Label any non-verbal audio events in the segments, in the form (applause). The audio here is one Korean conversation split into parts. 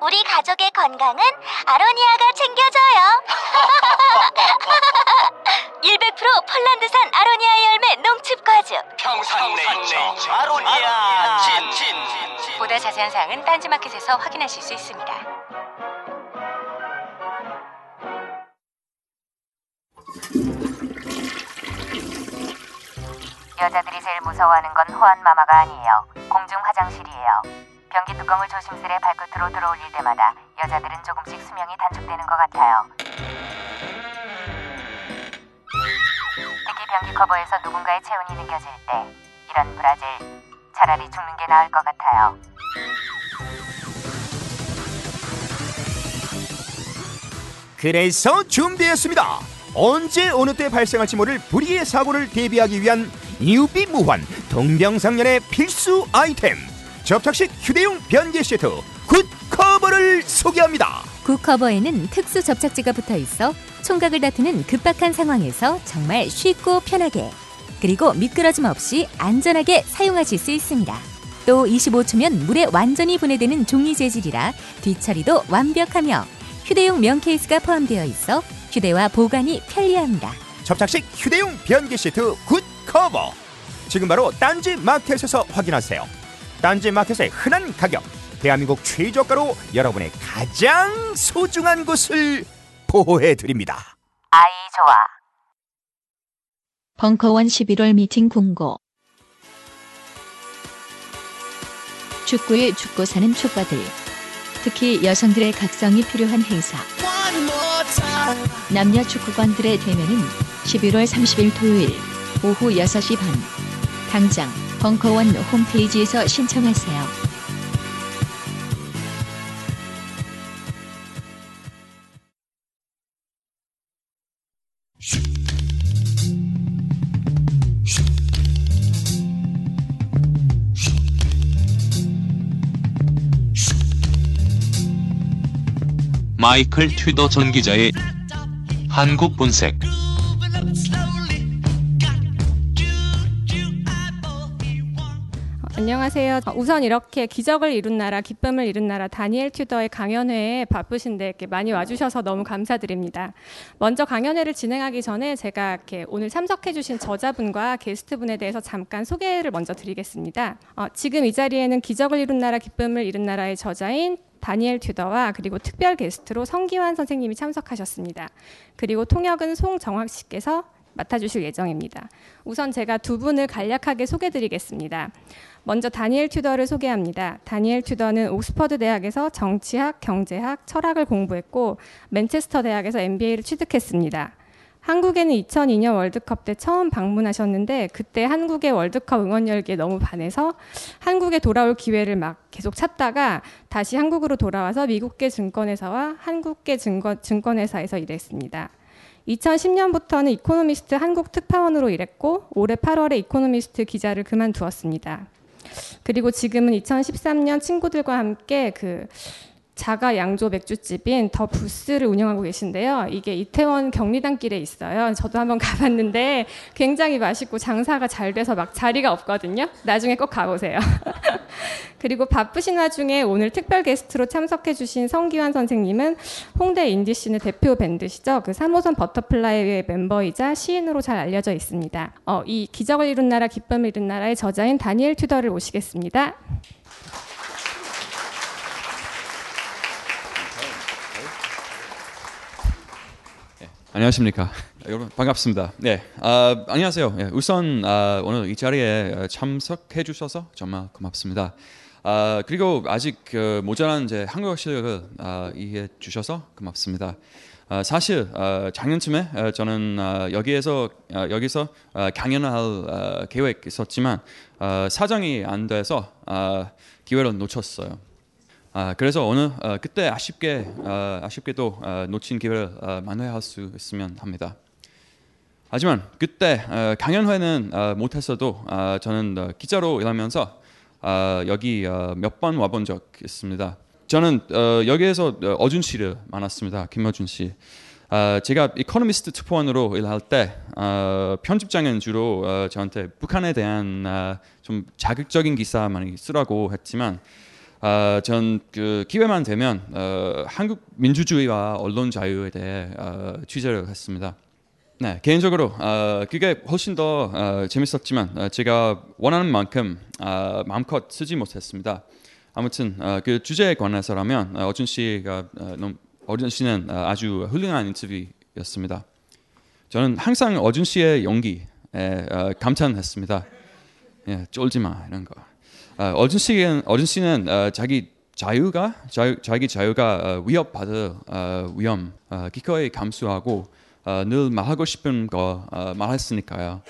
우리 가족의 건강은 아로니아가 챙겨줘요. (laughs) 100% 폴란드산 아로니아 열매 농축 과즙. 평산네이처 아로니아 친 보다 자세한 사항은 딴지마켓에서 확인하실 수 있습니다. 여자들이 제일 무서워하는 건 호환 마마가 아니에요. 공중 화장실이에요. 변기 뚜껑을 조심스레 발끝으로 들어올릴 때마다 여자들은 조금씩 수명이 단축되는 것 같아요. 특히 변기 커버에서 누군가의 체온이 느껴질 때 이런 우라질 차라리 죽는 게 나을 것 같아요. 그래서 준비했습니다. 언제 어느 때 발생할지 모를 불의의 사고를 대비하기 위한 유비무환 동병상련의 필수 아이템 접착식 휴대용 변기 시트 굿 커버를 소개합니다. 굿커버에는 특수 접착제가 붙어 있어 총각을 다투는 급박한 상황에서 정말 쉽고 편하게 그리고 미끄러짐 없이 안전하게 사용하실 수 있습니다. 또 25초면 물에 완전히 분해되는 종이 재질이라 뒤처리도 완벽하며 휴대용 면 케이스가 포함되어 있어 휴대와 보관이 편리합니다. 접착식 휴대용 변기 시트 굿 커버 지금 바로 딴지 마켓에서 확인하세요. 딴지 마켓의 흔한 가격 대한민국 최저가로 여러분의 가장 소중한 곳을 보호해 드립니다. 아이 좋아. 벙커원 11월 미팅 공고. 축구에 죽고 사는 촉바들. 특히 여성들의 각성이 필요한 행사. 남녀 축구관들의 대면은 11월 30일 토요일 오후 6시 반. 당장 벙커원 홈페이지에서 신청하세요. 마이클 튜더 전 기자의 한국 본색. 안녕하세요. 어, 우선 이렇게 기적을 이룬 나라, 기쁨을 이룬 나라 다니엘 튜더의 강연회에 바쁘신데 이렇게 많이 와주셔서 너무 감사드립니다. 먼저 강연회를 진행하기 전에 제가 이렇게 오늘 참석해주신 저자분과 게스트분에 대해서 잠깐 소개를 먼저 드리겠습니다. 어, 지금 이 자리에는 기적을 이룬 나라, 기쁨을 이룬 나라의 저자인 다니엘 튜더와 그리고 특별 게스트로 성기환 선생님이 참석하셨습니다. 그리고 통역은 송정학 씨께서 맡아주실 예정입니다. 우선 제가 두 분을 간략하게 소개드리겠습니다. 먼저 다니엘 튜더를 소개합니다. 다니엘 튜더는 옥스퍼드 대학에서 정치학, 경제학, 철학을 공부했고 맨체스터 대학에서 MBA를 취득했습니다. 한국에는 2002년 월드컵 때 처음 방문하셨는데 그때 한국의 월드컵 응원 열기에 너무 반해서 한국에 돌아올 기회를 막 계속 찾다가 다시 한국으로 돌아와서 미국계 증권회사와 한국계 증권, 증권회사에서 일했습니다. 2010년부터는 이코노미스트 한국 특파원으로 일했고 올해 8월에 이코노미스트 기자를 그만두었습니다. 그리고 지금은 2013년 친구들과 함께 그 자가 양조 맥주집인 더 부스를 운영하고 계신데요. 이게 이태원 경리단길에 있어요. 저도 한번 (laughs) 가봤는데 굉장히 맛있고 장사가 잘 돼서 막 자리가 없거든요. 나중에 꼭 가보세요. (laughs) 그리고 바쁘신 와중에 오늘 특별 게스트로 참석해주신 성기환 선생님은 홍대 인디씬의 대표 밴드시죠. 그 3호선 버터플라이의 멤버이자 시인으로 잘 알려져 있습니다. 어, 이 기적을 이룬 나라, 기쁨을 이룬 나라의 저자인 다니엘 튜더를 모시겠습니다. 안녕하십니까. 여러분 반갑습니다. 네, 아, 안녕하세요. 예, 우선 아, 오늘 이 자리에 참석해 주셔서 정말 고맙습니다. 아, 그리고 아직 그 모자란 제 한국어 실력을 아, 이해해 주셔서 고맙습니다. 아, 사실 아, 작년쯤에 아, 저는 아, 여기에서 아, 여기서 아, 강연을 할 아, 계획 있었지만 아, 사정이 안 돼서 아, 기회를 놓쳤어요. 아, 그래서 오늘 어, 그때 아쉽게 어, 아쉽게도 어, 놓친 기회를 어, 만회할 수 있으면 합니다. 하지만 그때 어, 강연회는 어, 못했어도 어, 저는 어, 기자로 일하면서 어, 여기 어, 몇번 와본 적 있습니다. 저는 어, 여기에서 어, 어준 씨를 만났습니다. 김어준 씨. 어, 제가 이코노미스트 특파원으로 일할 때 어, 편집장은 주로 어, 저한테 북한에 대한 어, 좀 자극적인 기사 많이 쓰라고 했지만 어, 전그 기회만 되면 어, 한국 민주주의와 언론 자유에 대해 어, 취재를 했습니다. 네, 개인적으로 어, 그게 훨씬 더 어, 재밌었지만 어, 제가 원하는 만큼 어, 마음껏 쓰지 못했습니다. 아무튼 어, 그 주제에 관해서라면 어, 어준 씨가 어, 너무, 어준 씨는 어, 아주 훌륭한 인터뷰였습니다. 저는 항상 어준 씨의 용기에 어, 감탄했습니다. 예, 쫄지 마 이런 거. 어, 어준 씨는 어준 씨는 어, 자기 자유가 자유, 자기 자유가 어, 위협받을 어, 위험 어, 기꺼이 감수하고 어, 늘 말하고 싶은 거 어, 말했으니까요.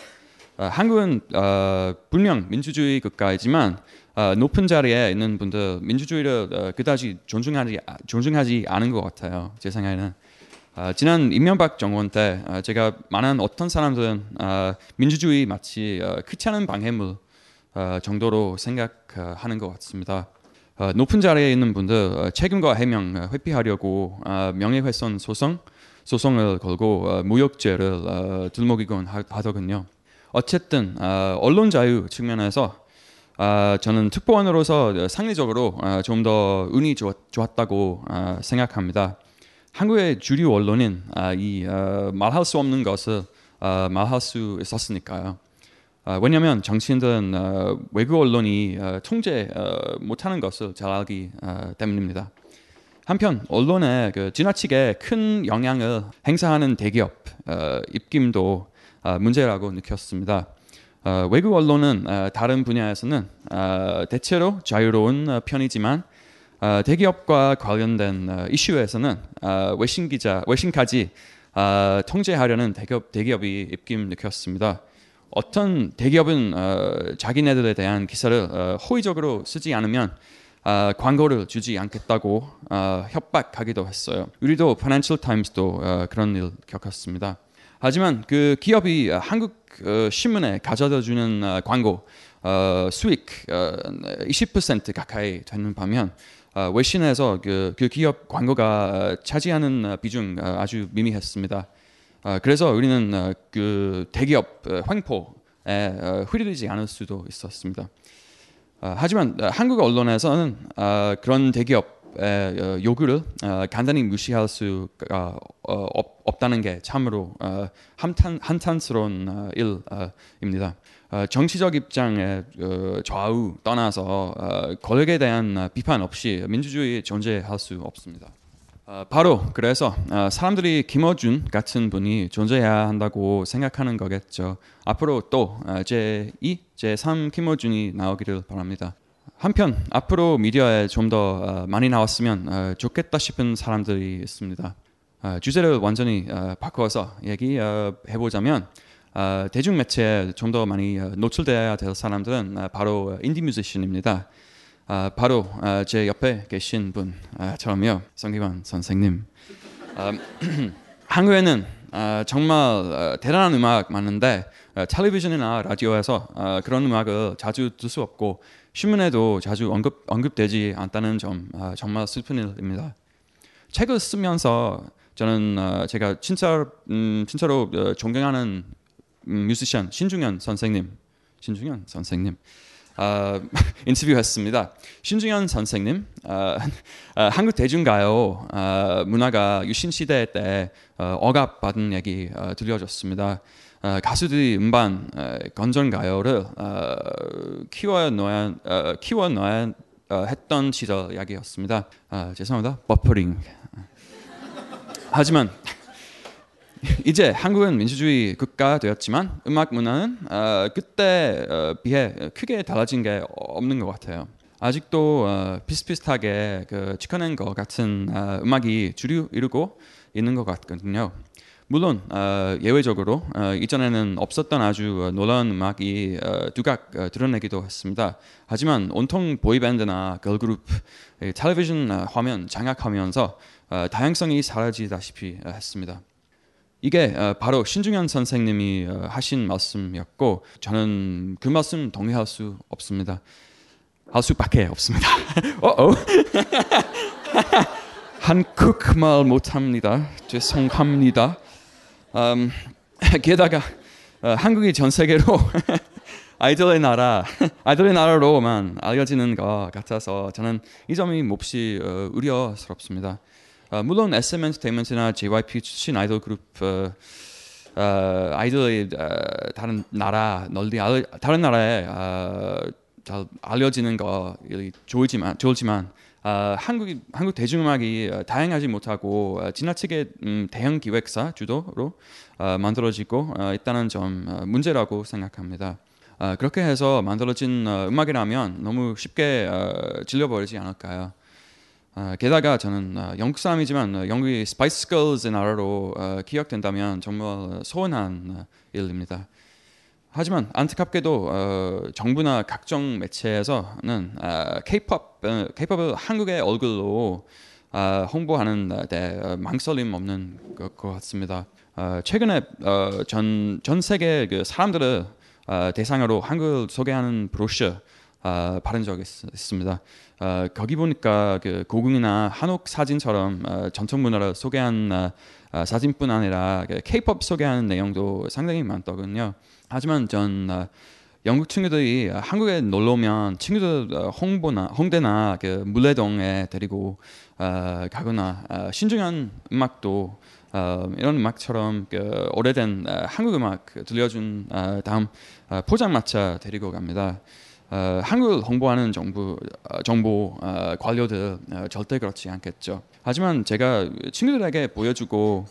어, 한국은 어, 분명 민주주의 국가이지만 어, 높은 자리에 있는 분들 민주주의를 어, 그다지 존중하지 존중하지 않은 것 같아요. 제 생각에는. 어, 지난 이명박 정권 때 어, 제가 많은 어떤 사람들은 어, 민주주의 마치 어, 크찮은 방해물 어, 정도로 생각하는 것 같습니다. 어, 높은 자리에 있는 분들 어, 책임과 해명 어, 회피하려고 어, 명예훼손 소송 소송을 걸고 어, 무역죄를 어, 들먹이곤 하, 하더군요. 어쨌든 어, 언론 자유 측면에서 어, 저는 특보원으로서 상리적으로 어, 좀더 운이 좋았, 어, 생각합니다. 한국의 주류 언론인 아, 이 어, 말할 수 없는 것을 어, 말할 수 있었으니까요. 어, 왜냐하면 정치인들은 어, 외국 언론이 어, 통제 어, 못하는 것을 잘 알기 어, 때문입니다. 한편 언론에 그 지나치게 큰 영향을 행사하는 대기업 어, 입김도 어, 문제라고 느꼈습니다. 어, 외국 언론은 어, 다른 분야에서는 어, 대체로 자유로운 어, 편이지만 어, 대기업과 관련된 어, 이슈에서는 어, 외신 기자, 외신까지 어, 통제하려는 대기업, 대기업이 입김 느꼈습니다. 어떤 대기업은 어, 자기네들에 대한 기사를 어, 호의적으로 쓰지 않으면 어, 광고를 주지 않겠다고 어, 협박하기도 했어요. 우리도 파이낸셜 타임스도 어, 그런 일 겪었습니다. 하지만 그 기업이 어, 한국 어, 신문에 가져다 주는 어, 광고 어, 수익 어, 20% 가까이 되는 반면 어, 외신에서 그, 그 기업 광고가 어, 차지하는 어, 비중 어, 아주 미미했습니다. 어, 그래서 우리는 어, 그 대기업 어, 횡포에 어, 휘둘리지 않을 수도 있었습니다. 어, 하지만 어, 한국 언론에서는 어, 그런 대기업의 어, 요구를 어, 간단히 무시할 수가 어, 없, 없다는 게 참으로 어, 한탄, 한탄스러운 어, 일입니다. 어, 정치적 입장의 어, 좌우 떠나서 어, 권력에 대한 어, 비판 없이 민주주의 존재할 수 없습니다. 어, 바로 그래서 어, 사람들이 김어준 같은 분이 존재해야 한다고 생각하는 거겠죠. 앞으로 또 어, 제2, 제3 김어준이 나오기를 바랍니다. 한편 앞으로 미디어에 좀더 어, 많이 나왔으면 어, 좋겠다 싶은 사람들이 있습니다. 어, 주제를 완전히 어, 바꿔서 얘기해보자면 어, 대중매체에 좀 더 많이 어, 노출돼야 될 사람들은 어, 바로 인디 뮤지션입니다. 아, 바로 아, 제 옆에 계신 분처럼요, 성기관 선생님. 아, (clears throat) 한국에는 아, 정말 어, 대단한 음악 많은데 어, 텔레비전이나 라디오에서 어, 그런 음악을 자주 들 수 없고 신문에도 자주 언급 언급되지 않다는 점 아, 정말 슬픈 일입니다. 책을 쓰면서 저는 어, 제가 진짜 음, 진짜로 어, 존경하는 음, 뮤지션 신중현 선생님, 신중현 선생님. (laughs) 어, 인터뷰했습니다. 신중현 선생님, 어, 어, (laughs) 한국 대중가요 어, 문화가 유신 시대 때 어, 억압받은 얘기 어, 들려줬습니다. 어, 가수들이 음반 어, 건전 가요를 어, 키워 넣어야 어, 키워 넣어야 어, 했던 시절 이야기였습니다. 아, 죄송합니다. 버퍼링. (laughs) 하지만 이제 한국은 민주주의 국가 되었지만 음악 문화는 어, 그때 어, 비해 크게 달라진 게 없는 것 같아요. 아직도 어, 비슷비슷하게 그 지켜낸 것 같은 어, 음악이 주류 이루고 있는 것 같거든요. 물론 어, 예외적으로 어, 이전에는 없었던 아주 어, 놀라운 음악이 어, 두각 어, 드러내기도 했습니다. 하지만 온통 보이밴드나 걸그룹, 이 텔레비전 어, 화면 장악하면서 어, 다양성이 사라지다시피 어, 했습니다. 이게 어, 바로 신중현 선생님이 어, 하신 말씀이었고 저는 그 말씀 동의할 수 없습니다. 할 수밖에 없습니다. (laughs) (laughs) 어어. 한국말 못합니다. 죄송합니다. 음, (laughs) 게다가 어, 한국이 전 세계로 아이돌의 나라, 아이돌의 나라로만 알려지는 것 같아서 저는 이 점이 몹시 어, 우려스럽습니다. 어, 물론 SM 엔터테인먼트나 JYP 출신 아이돌 그룹 어, 어, 아이돌의 어, 다른 나라 널리 알, 다른 나라에 어, 잘 알려지는 거 좋지만 좋지만 어, 한국 한국 대중음악이 어, 다양하지 못하고 어, 지나치게 음, 대형 기획사 주도로 어, 만들어지고 어, 있다는 점 어, 문제라고 생각합니다. 어, 그렇게 해서 만들어진 어, 음악이라면 너무 쉽게 어, 질려버리지 않을까요? 어, 게다가 저는 어, 영국 사람이지만 어, 영국이 스파이스 걸즈의 나라로 어, 기억된다면 정말 서운한 어, 일입니다. 하지만 안타깝게도 어, 정부나 각종 매체에서는 어, K-pop, 어, K-pop을 한국의 얼굴로 어, 홍보하는 데 어, 망설임 없는 것, 것 같습니다. 어, 최근에 어, 전, 전 세계 그 사람들을 어, 대상으로 한국을 소개하는 브로셔 어, 받은 적이 있, 있습니다. 어, 거기 보니까 그 고궁이나 한옥 사진처럼 어, 전통 문화를 소개한 어, 어, 사진뿐 아니라 그 K-pop 소개하는 내용도 상당히 많더군요. 하지만 전 어, 영국 친구들이 한국에 놀러 오면 친구들 어, 홍보나 홍대나 그 물레동에 데리고 어, 가거나 어, 신중한 음악도 어, 이런 음악처럼 그 오래된 어, 한국 음악 들려준 어, 다음 어, 포장마차 데리고 갑니다. 어, 한국을 홍보하는 정부 어, 정보 어, 관료들 어, 절대 그렇지 않겠죠. 하지만 제가 친구들에게 보여주고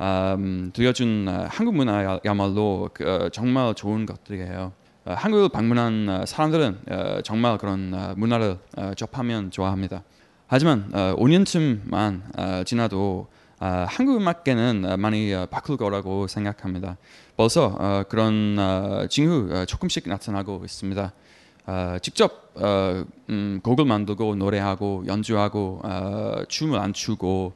음, 들려준 어, 한국 문화야말로 그, 어, 정말 좋은 것들이에요. 어, 한국을 방문한 어, 사람들은 어, 정말 그런 어, 문화를 어, 접하면 좋아합니다. 하지만 어, 5년쯤만 어, 지나도 어, 한국 음악계는 어, 많이 어, 바뀔 거라고 생각합니다. 벌써 어, 그런 어, 징후 어, 조금씩 나타나고 있습니다. 어, 직접 어, 음, 곡을 만들고 노래하고 연주하고 어, 춤을 안 추고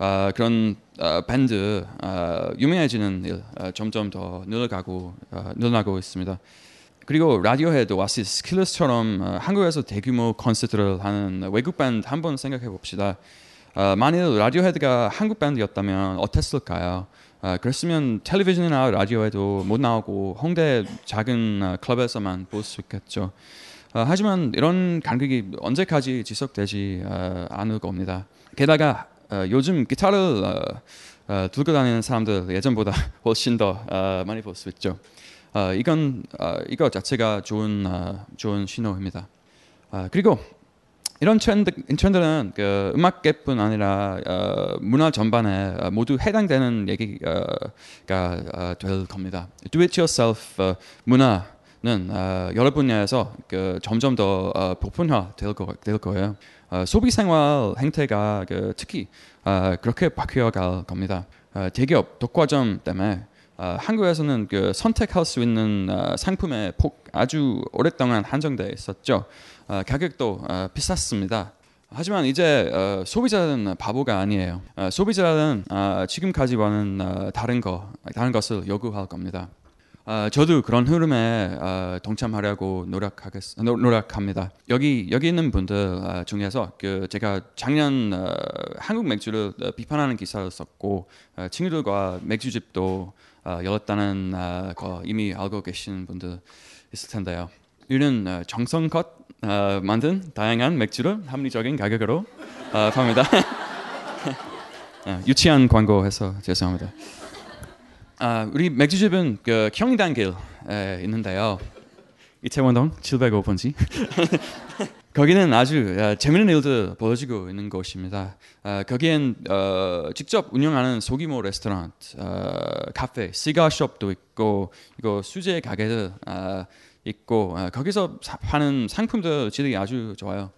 어, 그런 어, 밴드 어, 유명해지는 일 어, 점점 더 늘어가고 어, 늘어나고 있습니다. 그리고 라디오헤드, 오아시스, 킬러스처럼 어, 한국에서 대규모 콘서트를 하는 외국 밴드 한번 생각해 봅시다. 어, 만일 라디오헤드가 한국 밴드였다면 어땠을까요? 어, 그랬으면 텔레비전이나 라디오에도 못 나오고 홍대 작은 어, 클럽에서만 볼 수 있겠죠. 어, 하지만 이런 간극이 언제까지 지속되지 어, 않을 겁니다. 게다가 어, 요즘 기타를 어, 어, 들고 다니는 사람들 예전보다 (laughs) 훨씬 더 어, 많이 볼 수 있죠. 어, 이건 어, 이거 자체가 좋은 어, 좋은 신호입니다. 어, 그리고 이런 트렌드 트렌드는 그 음악계뿐 아니라 어, 문화 전반에 어, 모두 해당되는 얘기가 어, 될 겁니다. Do it yourself 어, 문화는 어, 여러 분야에서 그 점점 더 어, 보편화될 거, 될 거예요. 어, 소비 생활 행태가 그 특히 어, 그렇게 바뀌어갈 겁니다. 어, 대기업 독과점 때문에 어, 한국에서는 그 선택할 수 있는 어, 상품의 폭 아주 오랫동안 한정돼 있었죠. 어, 가격도 어, 비쌌습니다. 하지만 이제 어, 소비자는 바보가 아니에요. 어, 소비자는 어, 지금까지 와는 어, 다른 거, 다른 것을 요구할 겁니다. 어, 저도 그런 흐름에 어, 동참하려고 노력하겠, 노, 노력합니다. 여기 여기 있는 분들 어, 중에서 그 제가 작년 어, 한국 맥주를 어, 비판하는 기사를 썼고 어, 친구들과 맥주집도 어, 열었다는 어, 거 이미 알고 계시는 분들 있을 텐데요. 어, 정성껏 어, 만든 다양한 맥주를 합리적인 가격으로 어, 팝니다. 어, 유치한 광고해서 죄송합니다. 아, 우리 맥주집은 그 경리단길에 있는데요. 이태원동 705번지. (laughs) 거기는 아주 어, 재밌는 일들 벌어지고 있는 곳입니다. 어, 거기엔 어, 직접 운영하는 소규모 레스토랑, 어, 카페, 시가숍도 있고 이거 수제 가게들 어, 있고 어, 거기서 사, 파는 상품들 질이 아주 좋아요.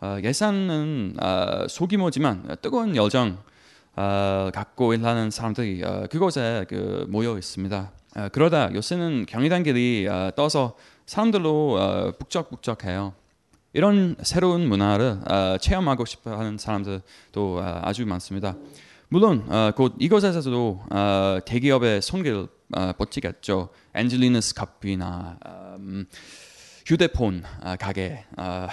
어, 예산은 어, 소규모지만 뜨거운 열정 어, 갖고 일하는 사람들이 어, 그곳에 그 모여 있습니다. 어, 그러다 요새는 경리단길이 어, 떠서 사람들로 어, 북적북적해요. 이런 새로운 문화를 어, 체험하고 싶어하는 사람들도 어, 아주 많습니다. 물론 어, 곧 이곳에서도 어, 대기업의 손길 어, 뻗치겠죠. 엔젤리너스 커피나 음, 휴대폰 어, 가게 어,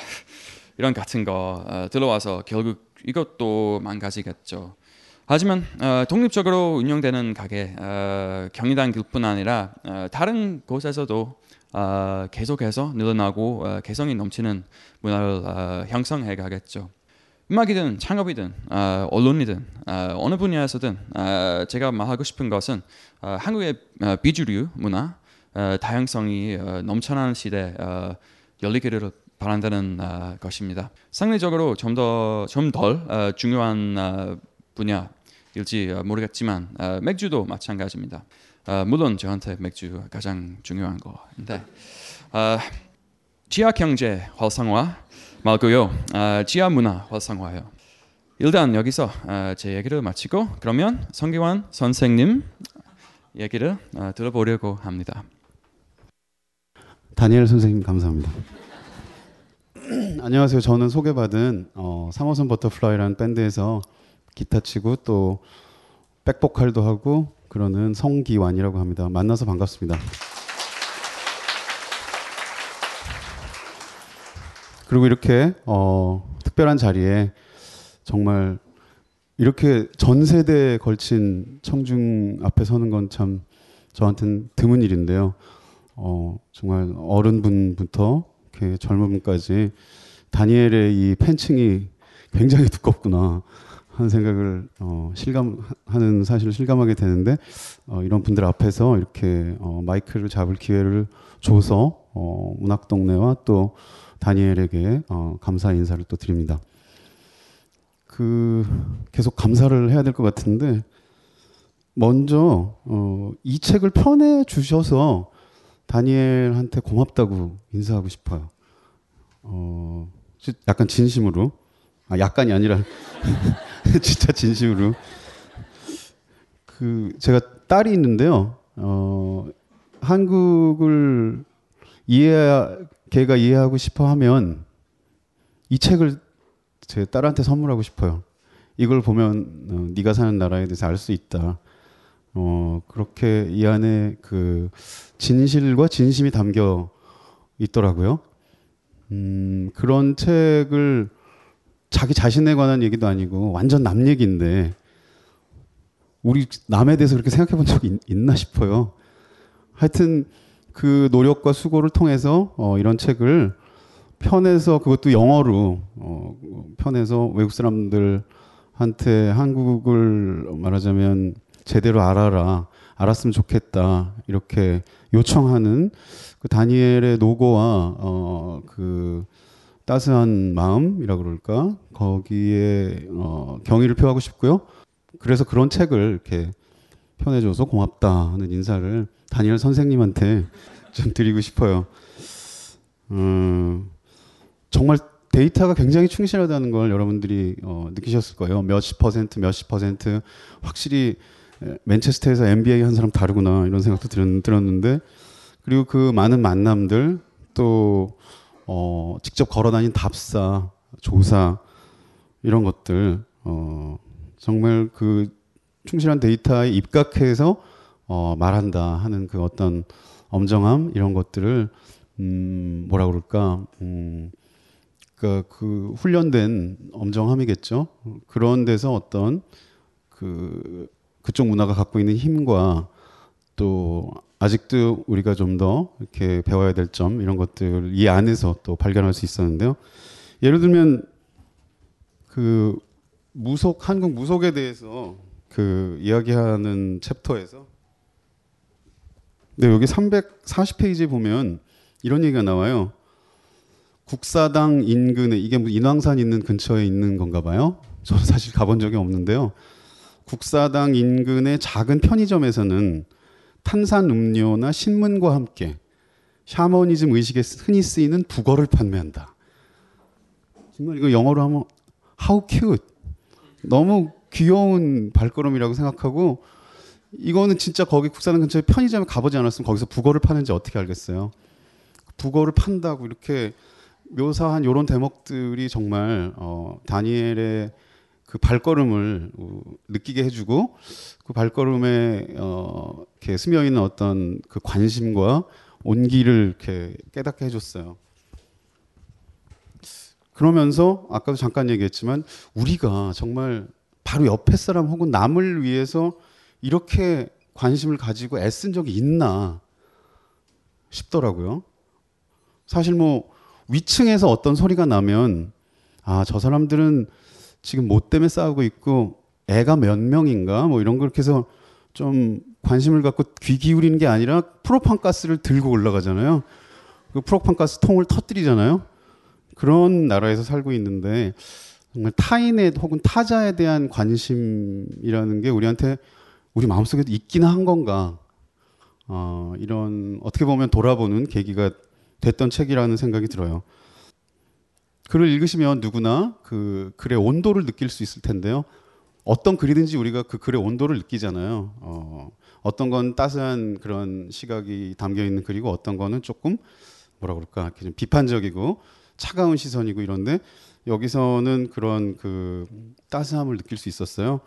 이런 같은 거 어, 들어와서 결국 이것도 망가지겠죠. 하지만 어, 독립적으로 운영되는 가게 어, 경리단길뿐 아니라 어, 다른 곳에서도 어, 계속해서 늘어나고 어, 개성이 넘치는 문화를 어, 형성해 가겠죠. 음악이든 창업이든 어, 언론이든 어, 어느 분야에서든 어, 제가 말하고 싶은 것은 어, 한국의 어, 비주류 문화 어, 다양성이 어, 넘쳐나는 시대 어, 열리기를 바란다는 어, 것입니다. 상대적으로 좀 더 좀덜 어, 중요한 어, 분야일지 어, 모르겠지만 어, 맥주도 마찬가지입니다. 어, 물론 저한테 맥주가 가장 중요한 거인데 어, 지하 경제 활성화 말고요 어, 지하 문화 활성화요. 일단 여기서 어, 제 얘기를 마치고 그러면 성기완 선생님 얘기를 어, 들어보려고 합니다. 다니엘 선생님 감사합니다. 안녕하세요. 저는 소개받은 어, 삼호선 버터플라이라는 밴드에서 기타 치고 또 백보컬도 하고 그러는 성기완이라고 합니다. 만나서 반갑습니다. 그리고 이렇게 어, 특별한 자리에 정말 이렇게 전 세대에 걸친 청중 앞에 서는 건 참 저한테는 드문 일인데요. 어, 정말 어른분부터 이렇게 젊은 분까지 다니엘의 이 팬층이 굉장히 두껍구나 하는 생각을 어, 실감하는 사실을 실감하게 되는데 어, 이런 분들 앞에서 이렇게 어, 마이크를 잡을 기회를 줘서 어, 문학동네와 또 다니엘에게 어, 감사 인사를 또 드립니다. 그 계속 감사를 해야 될 것 같은데 먼저 어, 이 책을 펴내 주셔서 다니엘한테 고맙다고 인사하고 싶어요. 어, 약간 진심으로. 아, 약간이 아니라 (laughs) 진짜 진심으로. 그 제가 딸이 있는데요. 어, 한국을 이해 걔가 이해하고 싶어 하면 이 책을 제 딸한테 선물하고 싶어요. 이걸 보면 어, 네가 사는 나라에 대해서 알 수 있다. 어, 그렇게 이 안에 그 진실과 진심이 담겨 있더라고요. 음, 그런 책을 자기 자신에 관한 얘기도 아니고 완전 남 얘기인데 우리 남에 대해서 그렇게 생각해 본 적이 있, 나 싶어요. 하여튼 그 노력과 수고를 통해서 어, 이런 책을 편해서 그것도 영어로 어, 편해서 외국 사람들한테 한국을 말하자면 제대로 알아라 알았으면 좋겠다 이렇게 요청하는 그 다니엘의 노고와 어, 그 따스한 마음이라 그럴까 거기에 어, 경의를 표하고 싶고요. 그래서 그런 책을 이렇게 편해줘서 고맙다 하는 인사를 다니엘 선생님한테 좀 드리고 싶어요. 음, 정말 데이터가 굉장히 충실하다는 걸 여러분들이 어, 느끼셨을 거예요. 몇십 퍼센트, 몇십 퍼센트 확실히 맨체스터에서 NBA 한 사람 다르구나 이런 생각도 들었, 들었는데 그리고 그 많은 만남들 또 어, 직접 걸어다닌 답사, 조사 이런 것들 어, 정말 그 충실한 데이터에 입각해서 어, 말한다 하는 그 어떤 엄정함 이런 것들을 음, 뭐라 그럴까 음, 그그 그 훈련된 엄정함이겠죠. 그런 데서 어떤 그 그쪽 문화가 갖고 있는 힘과 또 아직도 우리가 좀 더 이렇게 배워야 될 점 이런 것들 이 안에서 또 발견할 수 있었는데요. 예를 들면 그 무속 한국 무속에 대해서 그 이야기하는 챕터에서 근데 여기 340페이지 보면 이런 얘기가 나와요. 국사당 인근에 이게 뭐 인왕산 있는 근처에 있는 건가 봐요. 저는 사실 가본 적이 없는데요. 국사당 인근의 작은 편의점에서는 탄산 음료나 신문과 함께 샤머니즘 의식에 흔히 쓰이는 북어를 판매한다. 정말 이거 영어로 하면 how cute. 너무 귀여운 발걸음이라고 생각하고 이거는 진짜 거기 국사당 근처에 편의점에 가보지 않았으면 거기서 북어를 파는지 어떻게 알겠어요. 북어를 판다고 이렇게 묘사한 이런 대목들이 정말 어, 다니엘의 그 발걸음을 어, 느끼게 해주고 그 발걸음에 어, 이렇게 스며 있는 어떤 그 관심과 온기를 이렇게 깨닫게 해줬어요. 그러면서 아까도 잠깐 얘기했지만 우리가 정말 바로 옆에 사람 혹은 남을 위해서 이렇게 관심을 가지고 애쓴 적이 있나 싶더라고요. 사실 뭐 위층에서 어떤 소리가 나면 아 저 사람들은 지금 뭐 때문에 싸우고 있고 애가 몇 명인가 뭐 이런 걸 그렇게 해서 좀 관심을 갖고 귀 기울이는 게 아니라 프로판 가스를 들고 올라가잖아요. 그 프로판 가스 통을 터뜨리잖아요. 그런 나라에서 살고 있는데 정말 타인의 혹은 타자에 대한 관심이라는 게 우리한테 우리 마음속에도 있긴 한 건가 어, 이런 어떻게 보면 돌아보는 계기가 됐던 책이라는 생각이 들어요. 글을 읽으시면 누구나 그 글의 온도를 느낄 수 있을 텐데요. 어떤 글이든지 우리가 그 글의 온도를 느끼잖아요. 어, 어떤 건 따스한 그런 시각이 담겨 있는 글이고 어떤 거는 조금 뭐라 그럴까 이렇게 좀 비판적이고 차가운 시선이고 이런데 여기서는 그런 그 따스함을 느낄 수 있었어요.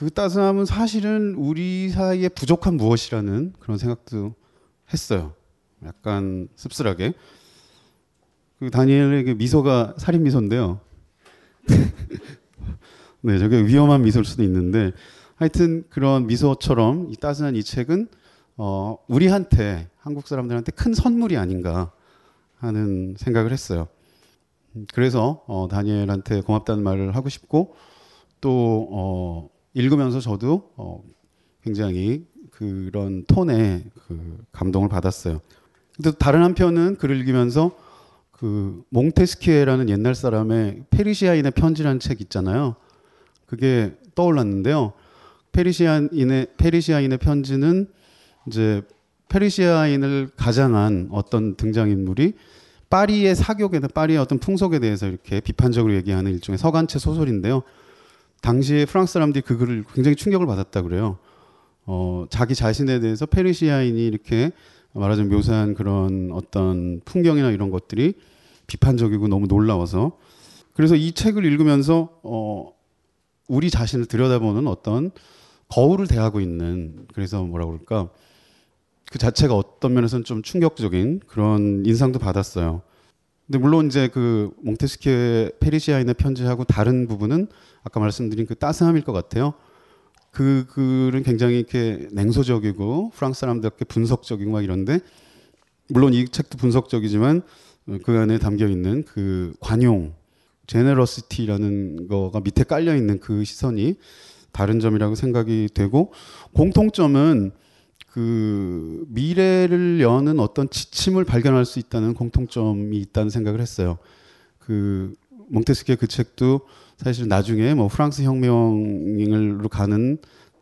그 따스함은 사실은 우리 사이에 부족한 무엇이라는 그런 생각도 했어요. 약간 씁쓸하게. 그 다니엘의 미소가 살인 미소인데요. (laughs) 네, 저게 위험한 미소일 수도 있는데 하여튼 그런 미소처럼 이 따스한 이 책은 어, 우리한테 한국 사람들한테 큰 선물이 아닌가 하는 생각을 했어요. 그래서 어, 다니엘한테 고맙다는 말을 하고 싶고 또 어, 읽으면서 저도 어, 굉장히 그런 톤에 그 감동을 받았어요. 근데 다른 한편은 글을 읽으면서 그 몽테스키에라는 옛날 사람의 페르시아인의 편지라는 책 있잖아요. 그게 떠올랐는데요. 페르시아인의 페르시아인의 편지는 이제 페르시아인을 가장한 어떤 등장인물이 파리의 사교계나 파리의 어떤 풍속에 대해서 이렇게 비판적으로 얘기하는 일종의 서간체 소설인데요. 당시에 프랑스 사람들이 그 글을 굉장히 충격을 받았다 그래요. 어, 자기 자신에 대해서 페르시아인이 이렇게 말하자면 묘사한 그런 어떤 풍경이나 이런 것들이 비판적이고 너무 놀라워서 그래서 이 책을 읽으면서 어, 우리 자신을 들여다보는 어떤 거울을 대하고 있는 그래서 뭐라 그럴까 그 자체가 어떤 면에서는 좀 충격적인 그런 인상도 받았어요. 근데 물론 이제 그 몽테스키의 페르시아인의 편지하고 다른 부분은 아까 말씀드린 그 따스함일 것 같아요. 그 글은 굉장히 이렇게 냉소적이고 프랑스 사람들께 분석적이고 막 이런데 물론 이 책도 분석적이지만 그 안에 담겨 있는 그 관용 제네러시티라는 거가 밑에 깔려 있는 그 시선이 다른 점이라고 생각이 되고 공통점은 그 미래를 여는 어떤 지침을 발견할 수 있다는 공통점이 있다는 생각을 했어요. 그 몽테스키의 그 책도 사실 나중에 뭐 프랑스 혁명으로 가는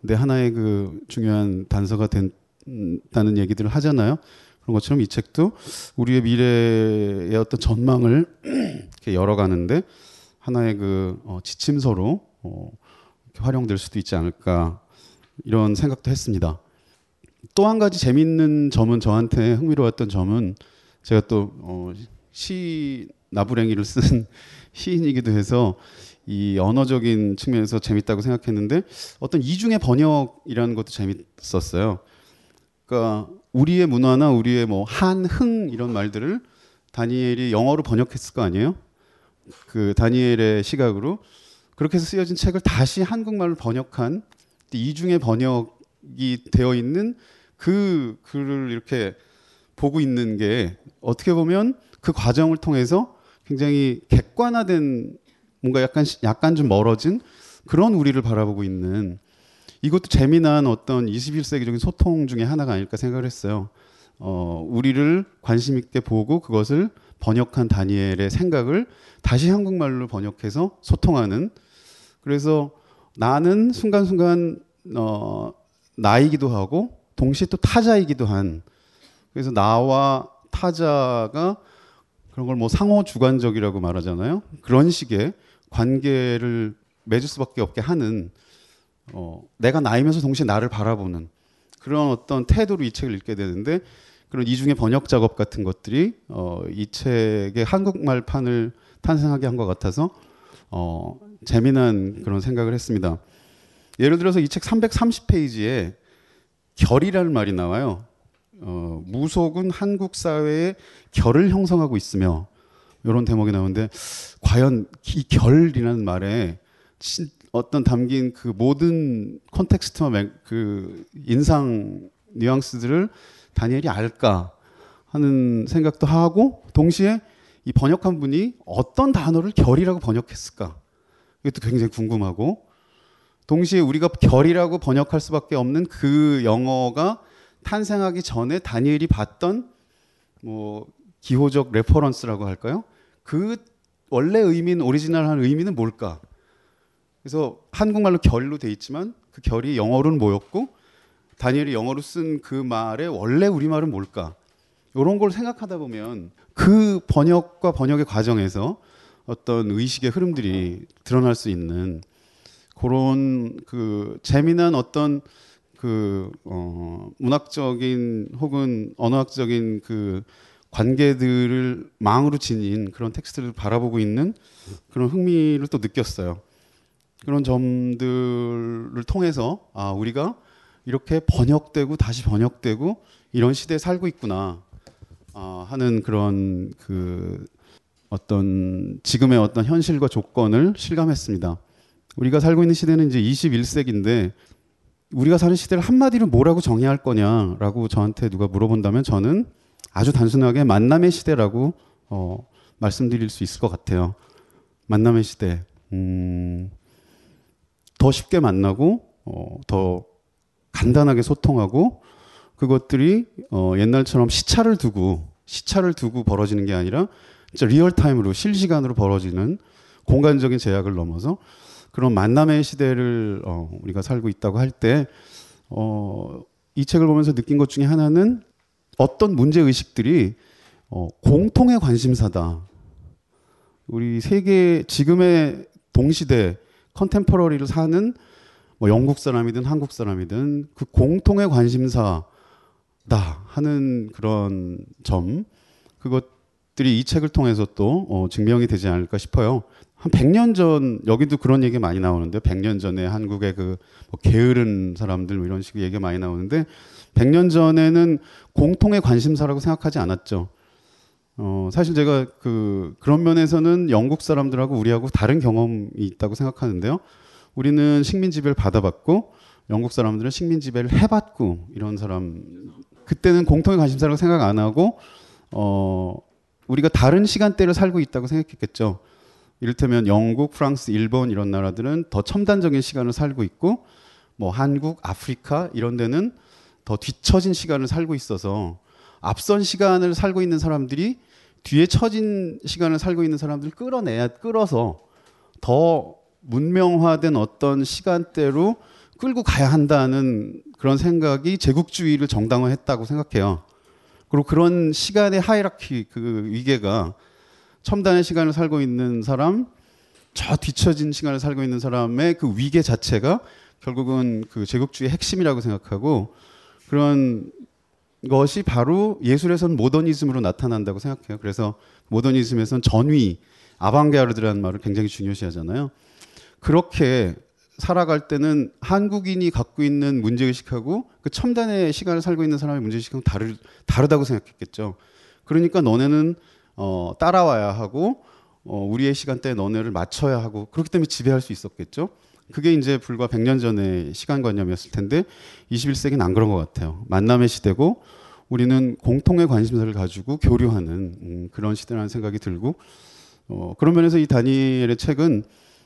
데 하나의 그 중요한 단서가 된다는 얘기들을 하잖아요. 그런 것처럼 이 책도 우리의 미래의 어떤 전망을 이렇게 열어가는데 하나의 그 어, 지침서로 어, 활용될 수도 있지 않을까 이런 생각도 했습니다. 또 한 가지 재밌는 점은 저한테 흥미로웠던 점은 제가 또 어, 시 나부랭이를 쓴 (laughs) 시인이기도 해서 이 언어적인 측면에서 재밌다고 생각했는데 어떤 이중의 번역이라는 것도 재밌었어요. 그러니까 우리의 문화나 우리의 뭐 한흥 이런 말들을 다니엘이 영어로 번역했을 거 아니에요? 그 다니엘의 시각으로 그렇게 해서 쓰여진 책을 다시 한국말로 번역한 이중의 번역이 되어 있는 그 글을 이렇게 보고 있는 게 어떻게 보면 그 과정을 통해서 굉장히 객관화된 뭔가 약간 약간 좀 멀어진 그런 우리를 바라보고 있는 이것도 재미난 어떤 21세기적인 소통 중에 하나가 아닐까 생각을 했어요. 어, 우리를 관심 있게 보고 그것을 번역한 다니엘의 생각을 다시 한국말로 번역해서 소통하는 그래서 나는 순간순간 어, 나이기도 하고 동시에 또 타자이기도 한 그래서 나와 타자가 그런 걸 뭐 상호 주관적이라고 말하잖아요. 그런 식의 관계를 맺을 수밖에 없게 하는 어, 내가 나이면서 동시에 나를 바라보는 그런 어떤 태도로 이 책을 읽게 되는데 그런 이중의 번역 작업 같은 것들이 어, 이 책의 한국말 판을 탄생하게 한 것 같아서 어, 재미난 그런 생각을 했습니다. 예를 들어서 이 책 330페이지에 결이라는 말이 나와요. 어, 무속은 한국 사회의 결을 형성하고 있으며 이런 대목이 나오는데 과연 이 결이라는 말에 진, 어떤 담긴 그 모든 콘텍스트와 매, 그 인상 뉘앙스들을 다니엘이 알까 하는 생각도 하고 동시에 이 번역한 분이 어떤 단어를 결이라고 번역했을까? 이것도 굉장히 궁금하고 동시에 우리가 결이라고 번역할 수밖에 없는 그 영어가 탄생하기 전에 다니엘이 봤던 뭐 기호적 reference라고 할까요? 그 원래 의미는 오리지널한 의미는 뭘까? 그래서 한국말로 결로 돼 있지만 그 결이 영어로는 뭐였고 다니엘이 영어로 쓴 그 말의 원래 우리말은 뭘까? 이런 걸 생각하다 보면 그 번역과 번역의 과정에서 어떤 의식의 흐름들이 드러날 수 있는 그런 그 재미난 어떤 그 어, 문학적인 혹은 언어학적인 그 관계들을 망으로 지닌 그런 텍스트를 바라보고 있는 그런 흥미를 또 느꼈어요. 그런 점들을 통해서 아 우리가 이렇게 번역되고 다시 번역되고 이런 시대에 살고 있구나 아, 하는 그런 그 어떤 지금의 어떤 현실과 조건을 실감했습니다. 우리가 살고 있는 시대는 이제 21세기인데 우리가 사는 시대를 한마디로 뭐라고 정의할 거냐라고 저한테 누가 물어본다면 저는 아주 단순하게 만남의 시대라고 어, 말씀드릴 수 있을 것 같아요. 만남의 시대. 음, 더 쉽게 만나고 어, 더 간단하게 소통하고 그것들이 어, 옛날처럼 시차를 두고 시차를 두고 벌어지는 게 아니라 진짜 real time으로 실시간으로 벌어지는 공간적인 제약을 넘어서 그런 만남의 시대를 어, 우리가 살고 있다고 할때 어, 이 책을 보면서 느낀 것 중에 하나는 어떤 문제 의식들이 어, 공통의 관심사다. 우리 세계 지금의 동시대 contemporary를 사는 뭐 영국 사람이든 한국 사람이든 그 공통의 관심사다 하는 그런 점 그것들이 이 책을 통해서 또 어, 증명이 되지 않을까 싶어요. 한 100년 전 여기도 그런 얘기 많이 나오는데 100년 전에 한국의 그 뭐 게으른 사람들 뭐 이런 식의 얘기가 많이 나오는데 100년 전에는 공통의 관심사라고 생각하지 않았죠. 어, 사실 제가 그 그런 면에서는 영국 사람들하고 우리하고 다른 경험이 있다고 생각하는데요. 우리는 식민 지배를 받아봤고 영국 사람들은 식민 지배를 해봤고 이런 사람 그때는 공통의 관심사라고 생각 안 하고 어 우리가 다른 시간대를 살고 있다고 생각했겠죠. 이를테면 영국, 프랑스, 일본 이런 나라들은 더 첨단적인 시간을 살고 있고 뭐 한국, 아프리카 이런 데는 더 뒤처진 시간을 살고 있어서 앞선 시간을 살고 있는 사람들이 뒤에 처진 시간을 살고 있는 사람들을 끌어내야 끌어서 더 문명화된 어떤 시간대로 끌고 가야 한다는 그런 생각이 제국주의를 정당화했다고 생각해요. 그리고 그런 시간의 하이라키 그 위계가 첨단의 시간을 살고 있는 사람, 저 뒤처진 시간을 살고 있는 사람의 그 위계 자체가 결국은 그 제국주의 핵심이라고 생각하고 그런 것이 바로 예술에선 모더니즘으로 나타난다고 생각해요. 그래서 모더니즘에선 전위, 아방게르드라는 말을 굉장히 중요시하잖아요. 그렇게 살아갈 때는 한국인이 갖고 있는 문제의식하고 그 첨단의 시간을 살고 있는 사람의 문제의식은 다르, 다르다고 생각했겠죠. 그러니까 너네는 어, 따라와야 하고 어, 우리의 시간대에 너네를 맞춰야 하고 그렇기 때문에 지배할 수 있었겠죠. 그게 이제 불과 100년 전의 시간관념이었을 텐데 21세기는 안 그런 것 같아요. 만남의 시대고 우리는 공통의 관심사를 가지고 교류하는 음, 그런 시대라는 생각이 들고 어, 그런 면에서 이 다니엘의 책은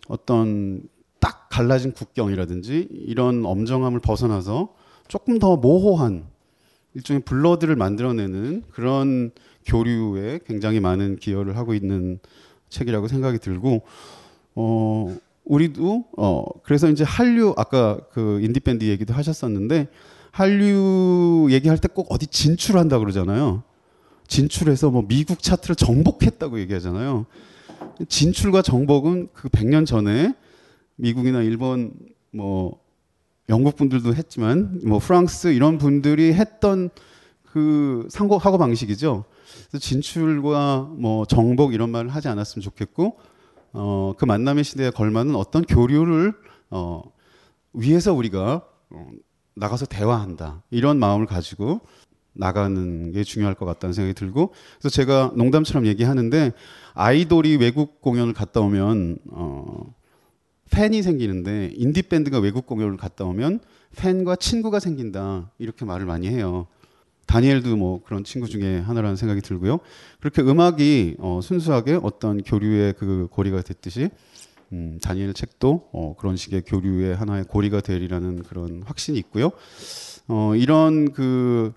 어떤 딱 갈라진 국경이라든지 이런 엄정함을 벗어나서 조금 더 모호한 일종의 블러드를 만들어내는 그런 교류에 굉장히 많은 기여를 하고 있는 책이라고 생각이 들고 어 우리도 어 그래서 이제 한류 아까 그 인디 밴드 얘기도 하셨었는데 한류 얘기할 때 꼭 어디 진출한다 그러잖아요. 진출해서 뭐 미국 차트를 정복했다고 얘기하잖아요. 진출과 정복은 그 100년 전에 미국이나 일본 뭐 영국 분들도 했지만 뭐 프랑스 이런 분들이 했던 그 상고 하고 방식이죠. 진출과 뭐 정복 이런 말을 하지 않았으면 좋겠고 어, 그 만남의 시대에 걸맞는 어떤 교류를 어, 위해서 우리가 어, 나가서 대화한다 이런 마음을 가지고 나가는 게 중요할 것 같다는 생각이 들고 그래서 제가 농담처럼 얘기하는데 아이돌이 외국 공연을 갔다 오면 어, 팬이 생기는데 인디 밴드가 외국 공연을 갔다 오면 팬과 친구가 생긴다 이렇게 말을 많이 해요. 다니엘도 뭐 그런 친구 중에 하나라는 생각이 들고요. 그렇게 음악이 어, 순수하게 어떤 교류의 그 고리가 됐듯이 음, 다니엘 책도 어, 그런 식의 교류의 하나의 고리가 되리라는 그런 확신이 있고요. 어, 이런 그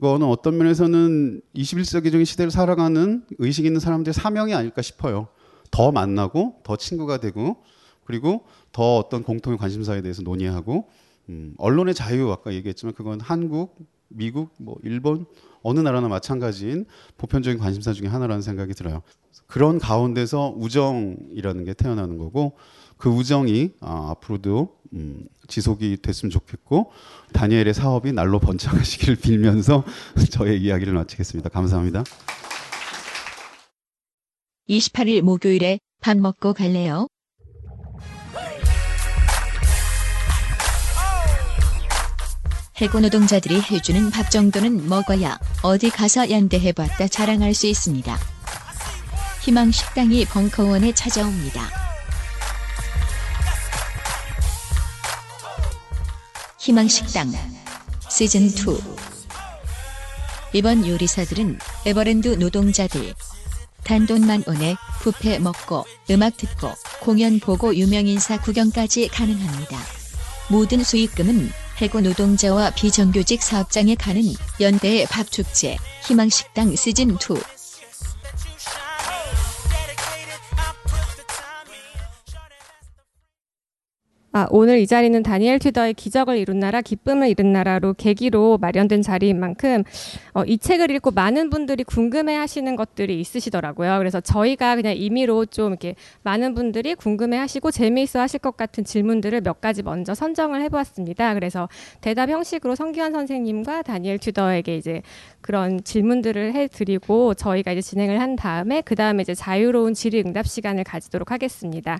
거는 어떤 면에서는 21세기적인 시대를 살아가는 의식 있는 사람들의 사명이 아닐까 싶어요. 더 만나고 더 친구가 되고 그리고 더 어떤 공통의 관심사에 대해서 논의하고 음, 언론의 자유 아까 얘기했지만 그건 한국, 미국, 뭐 일본 어느 나라나 마찬가지인 보편적인 관심사 중에 하나라는 생각이 들어요. 그런 가운데서 우정이라는 게 태어나는 거고 그 우정이 아, 앞으로도 음, 지속이 됐으면 좋겠고 다니엘의 사업이 날로 번창하시기를 빌면서 (laughs) 저의 이야기를 마치겠습니다. 감사합니다. 28일 목요일에 밥 먹고 갈래요? 해고 노동자들이 해주는 밥 정도는 먹어야 어디 가서 연대해봤다 자랑할 수 있습니다. 희망 식당이 벙커원에 찾아옵니다. 희망 식당 시즌 2 이번 요리사들은 에버랜드 노동자들 단돈만 원에 뷔페 먹고 음악 듣고 공연 보고 유명인사 구경까지 가능합니다. 모든 수익금은 해고 노동자와 비정규직 사업장에 가는 연대의 밥축제 희망식당 시즌2 아, 오늘 이 자리는 다니엘 튜더의 기적을 이룬 나라, 기쁨을 이룬 나라로 계기로 마련된 자리인 만큼 어, 이 책을 읽고 많은 분들이 궁금해 하시는 것들이 있으시더라고요. 그래서 저희가 그냥 임의로 좀 이렇게 많은 분들이 궁금해 하시고 재미있어 하실 것 같은 질문들을 몇 가지 먼저 선정을 해보았습니다. 그래서 대답 형식으로 성기환 선생님과 다니엘 튜더에게 이제 그런 질문들을 해드리고 저희가 이제 진행을 한 다음에 그 다음에 이제 자유로운 질의응답 시간을 가지도록 하겠습니다.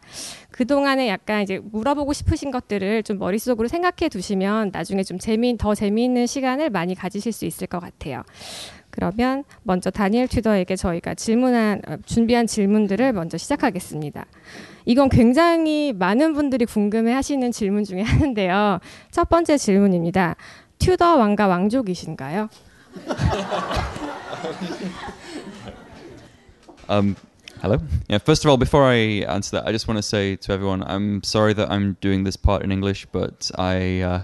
그 동안에 약간 이제 물어보고 싶으신 것들을 좀 머릿속으로 생각해 두시면 나중에 좀 재미 더 재미있는 시간을 많이 가지실 수 있을 것 같아요. 그러면 먼저 다니엘 튜더에게 저희가 질문한 어, 준비한 질문들을 먼저 시작하겠습니다. 이건 굉장히 많은 분들이 궁금해하시는 질문 중에 하나인데요. 첫 번째 질문입니다. 튜더 왕과 왕족이신가요? (laughs) Um, hello. Yeah. First of all, before I answer that, I just want to say to everyone, I'm sorry that I'm doing this part in English, but I uh,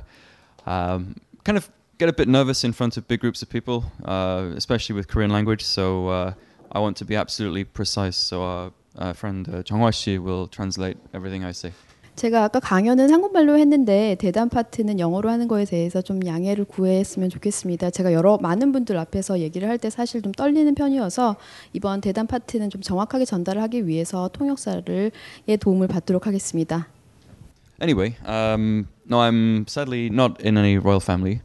um, kind of get a bit nervous in front of big groups of people, uh, especially with Korean language. So uh, I want to be absolutely precise. So our uh, friend uh, Shi will translate everything I say. 제가 아까 강연은 한국말로 했는데 대담 파트는 영어로 하는 거에 대해서 좀 양해를 구했으면 좋겠습니다. 제가 여러 많은 분들 앞에서 얘기를 할 때 사실 좀 떨리는 편이어서 이번 대담 파트는 좀 정확하게 전달을 하기 위해서 통역사를 의 도움을 받도록 하겠습니다. Anyway, um, no, I'm sadly not in any royal family.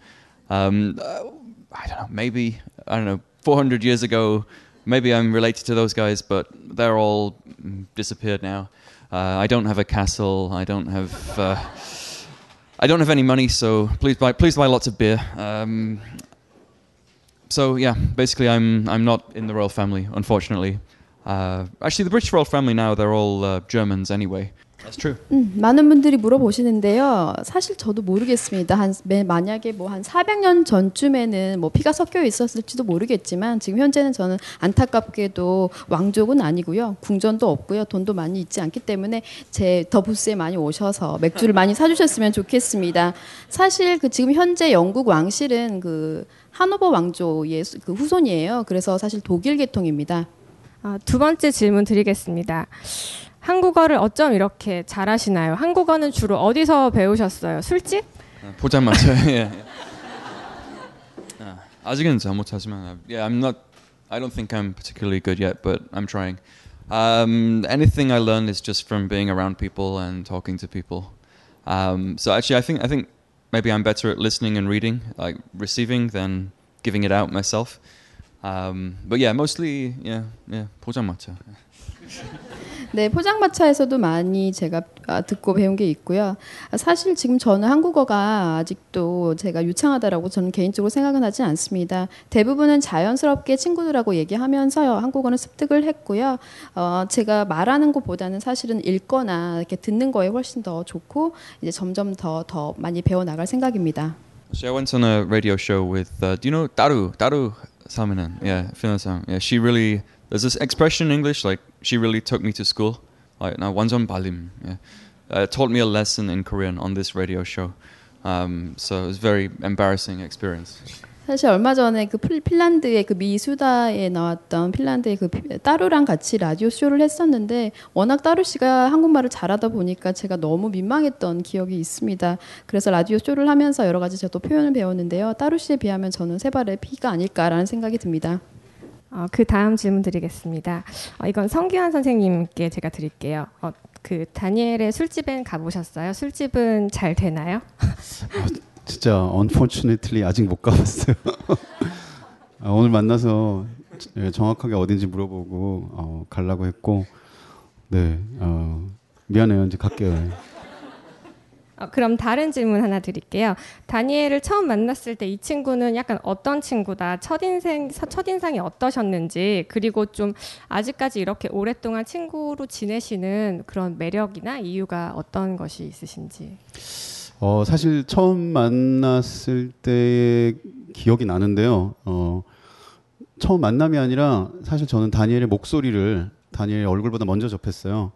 Um, uh, I don't know, maybe, I don't know, 400 years ago, maybe I'm related to those guys, but they're all disappeared now. Uh, I don't have a castle. I don't have. Uh, I don't have any money, so please buy please buy lots of beer. Um, so yeah, basically, I'm I'm not in the royal family, unfortunately. Uh, actually, the British royal family now they're all uh, Germans anyway. That's true. 음, 많은 분들이 물어보시는데요. 사실 저도 모르겠습니다. 한 만약에 뭐 한 400년 전쯤에는 뭐 피가 섞여 있었을지도 모르겠지만 지금 현재는 저는 안타깝게도 왕족은 아니고요. 궁전도 없고요. 돈도 많이 있지 않기 때문에 제 더 부스에 많이 오셔서 맥주를 많이 사주셨으면 좋겠습니다. 사실 그 지금 현재 영국 왕실은 그 하노버 왕조의 수- 그 후손이에요. 그래서 사실 독일 계통입니다. 아, 두 번째 질문 드리겠습니다. 한국어를 어쩜 이렇게 잘하시나요? 한국어는 주로 어디서 배우셨어요? 술집? 보자마자 예. 아, 아직은 잘 못하지만 yeah, I'm not. I don't think I'm particularly good yet, but I'm trying. Um, anything I learn is just from being around people and talking to people. Um, so actually, I think I think maybe I'm better at listening and reading, like receiving, than giving it out myself. Um, but yeah, mostly yeah, yeah, 보자마자. 네, 포장마차에서도 많이 제가 아, 듣고 배운 게 있고요. 아, 사실 지금 저는 한국어가 아직도 제가 유창하다라고 저는 개인적으로 생각은 하지 않습니다. 대부분은 자연스럽게 친구들하고 얘기하면서요. 한국어는 습득을 했고요. 어, 제가 말하는 것보다는 사실은 읽거나 이렇게 듣는 거에 훨씬 더 좋고 이제 점점 더 더 많이 배워 나갈 생각입니다. Actually, I went on a radio show with. Uh, do you know? Daru Salminen. Yeah, Finland. Yeah, she really. There's this expression in English like she really took me to school. Like now 발림. Yeah, uh, taught me a lesson in Korean on this radio show. Um, so it was very embarrassing experience. 사실 얼마 전에 그 필- 핀란드의 그 미수다에 나왔던 핀란드의 그 피- 따루랑 같이 라디오 쇼를 했었는데 워낙 따루 씨가 한국말을 잘하다 보니까 제가 너무 민망했던 기억이 있습니다. 그래서 라디오 쇼를 하면서 여러 가지 저도 표현을 배웠는데요. 따루 씨에 비하면 저는 세 발의 피가 아닐까라는 생각이 듭니다. 어, 그 다음 질문 드리겠습니다. 어, 이건 성규환 선생님께 제가 드릴게요. 어, 그 다니엘의 술집엔 가보셨어요? 술집은 잘 되나요? (laughs) 진짜 unfortunately 아직 못 가봤어요. 아, 오늘 만나서 예, 정확하게 어딘지 물어보고 어, 가려고 했고 네 어, 미안해요 이제 갈게요. 어, 그럼 다른 질문 하나 드릴게요. 다니엘을 처음 만났을 때 이 친구는 약간 어떤 친구다, 첫인생, 서- 첫인상이 어떠셨는지, 그리고 좀 아직까지 이렇게 오랫동안 친구로 지내시는 그런 매력이나 이유가 어떤 것이 있으신지. 어, 사실 처음 만났을 때의 기억이 나는데요. 어, 처음 만남이 아니라 사실 저는 다니엘의 목소리를 다니엘의 얼굴보다 먼저 접했어요.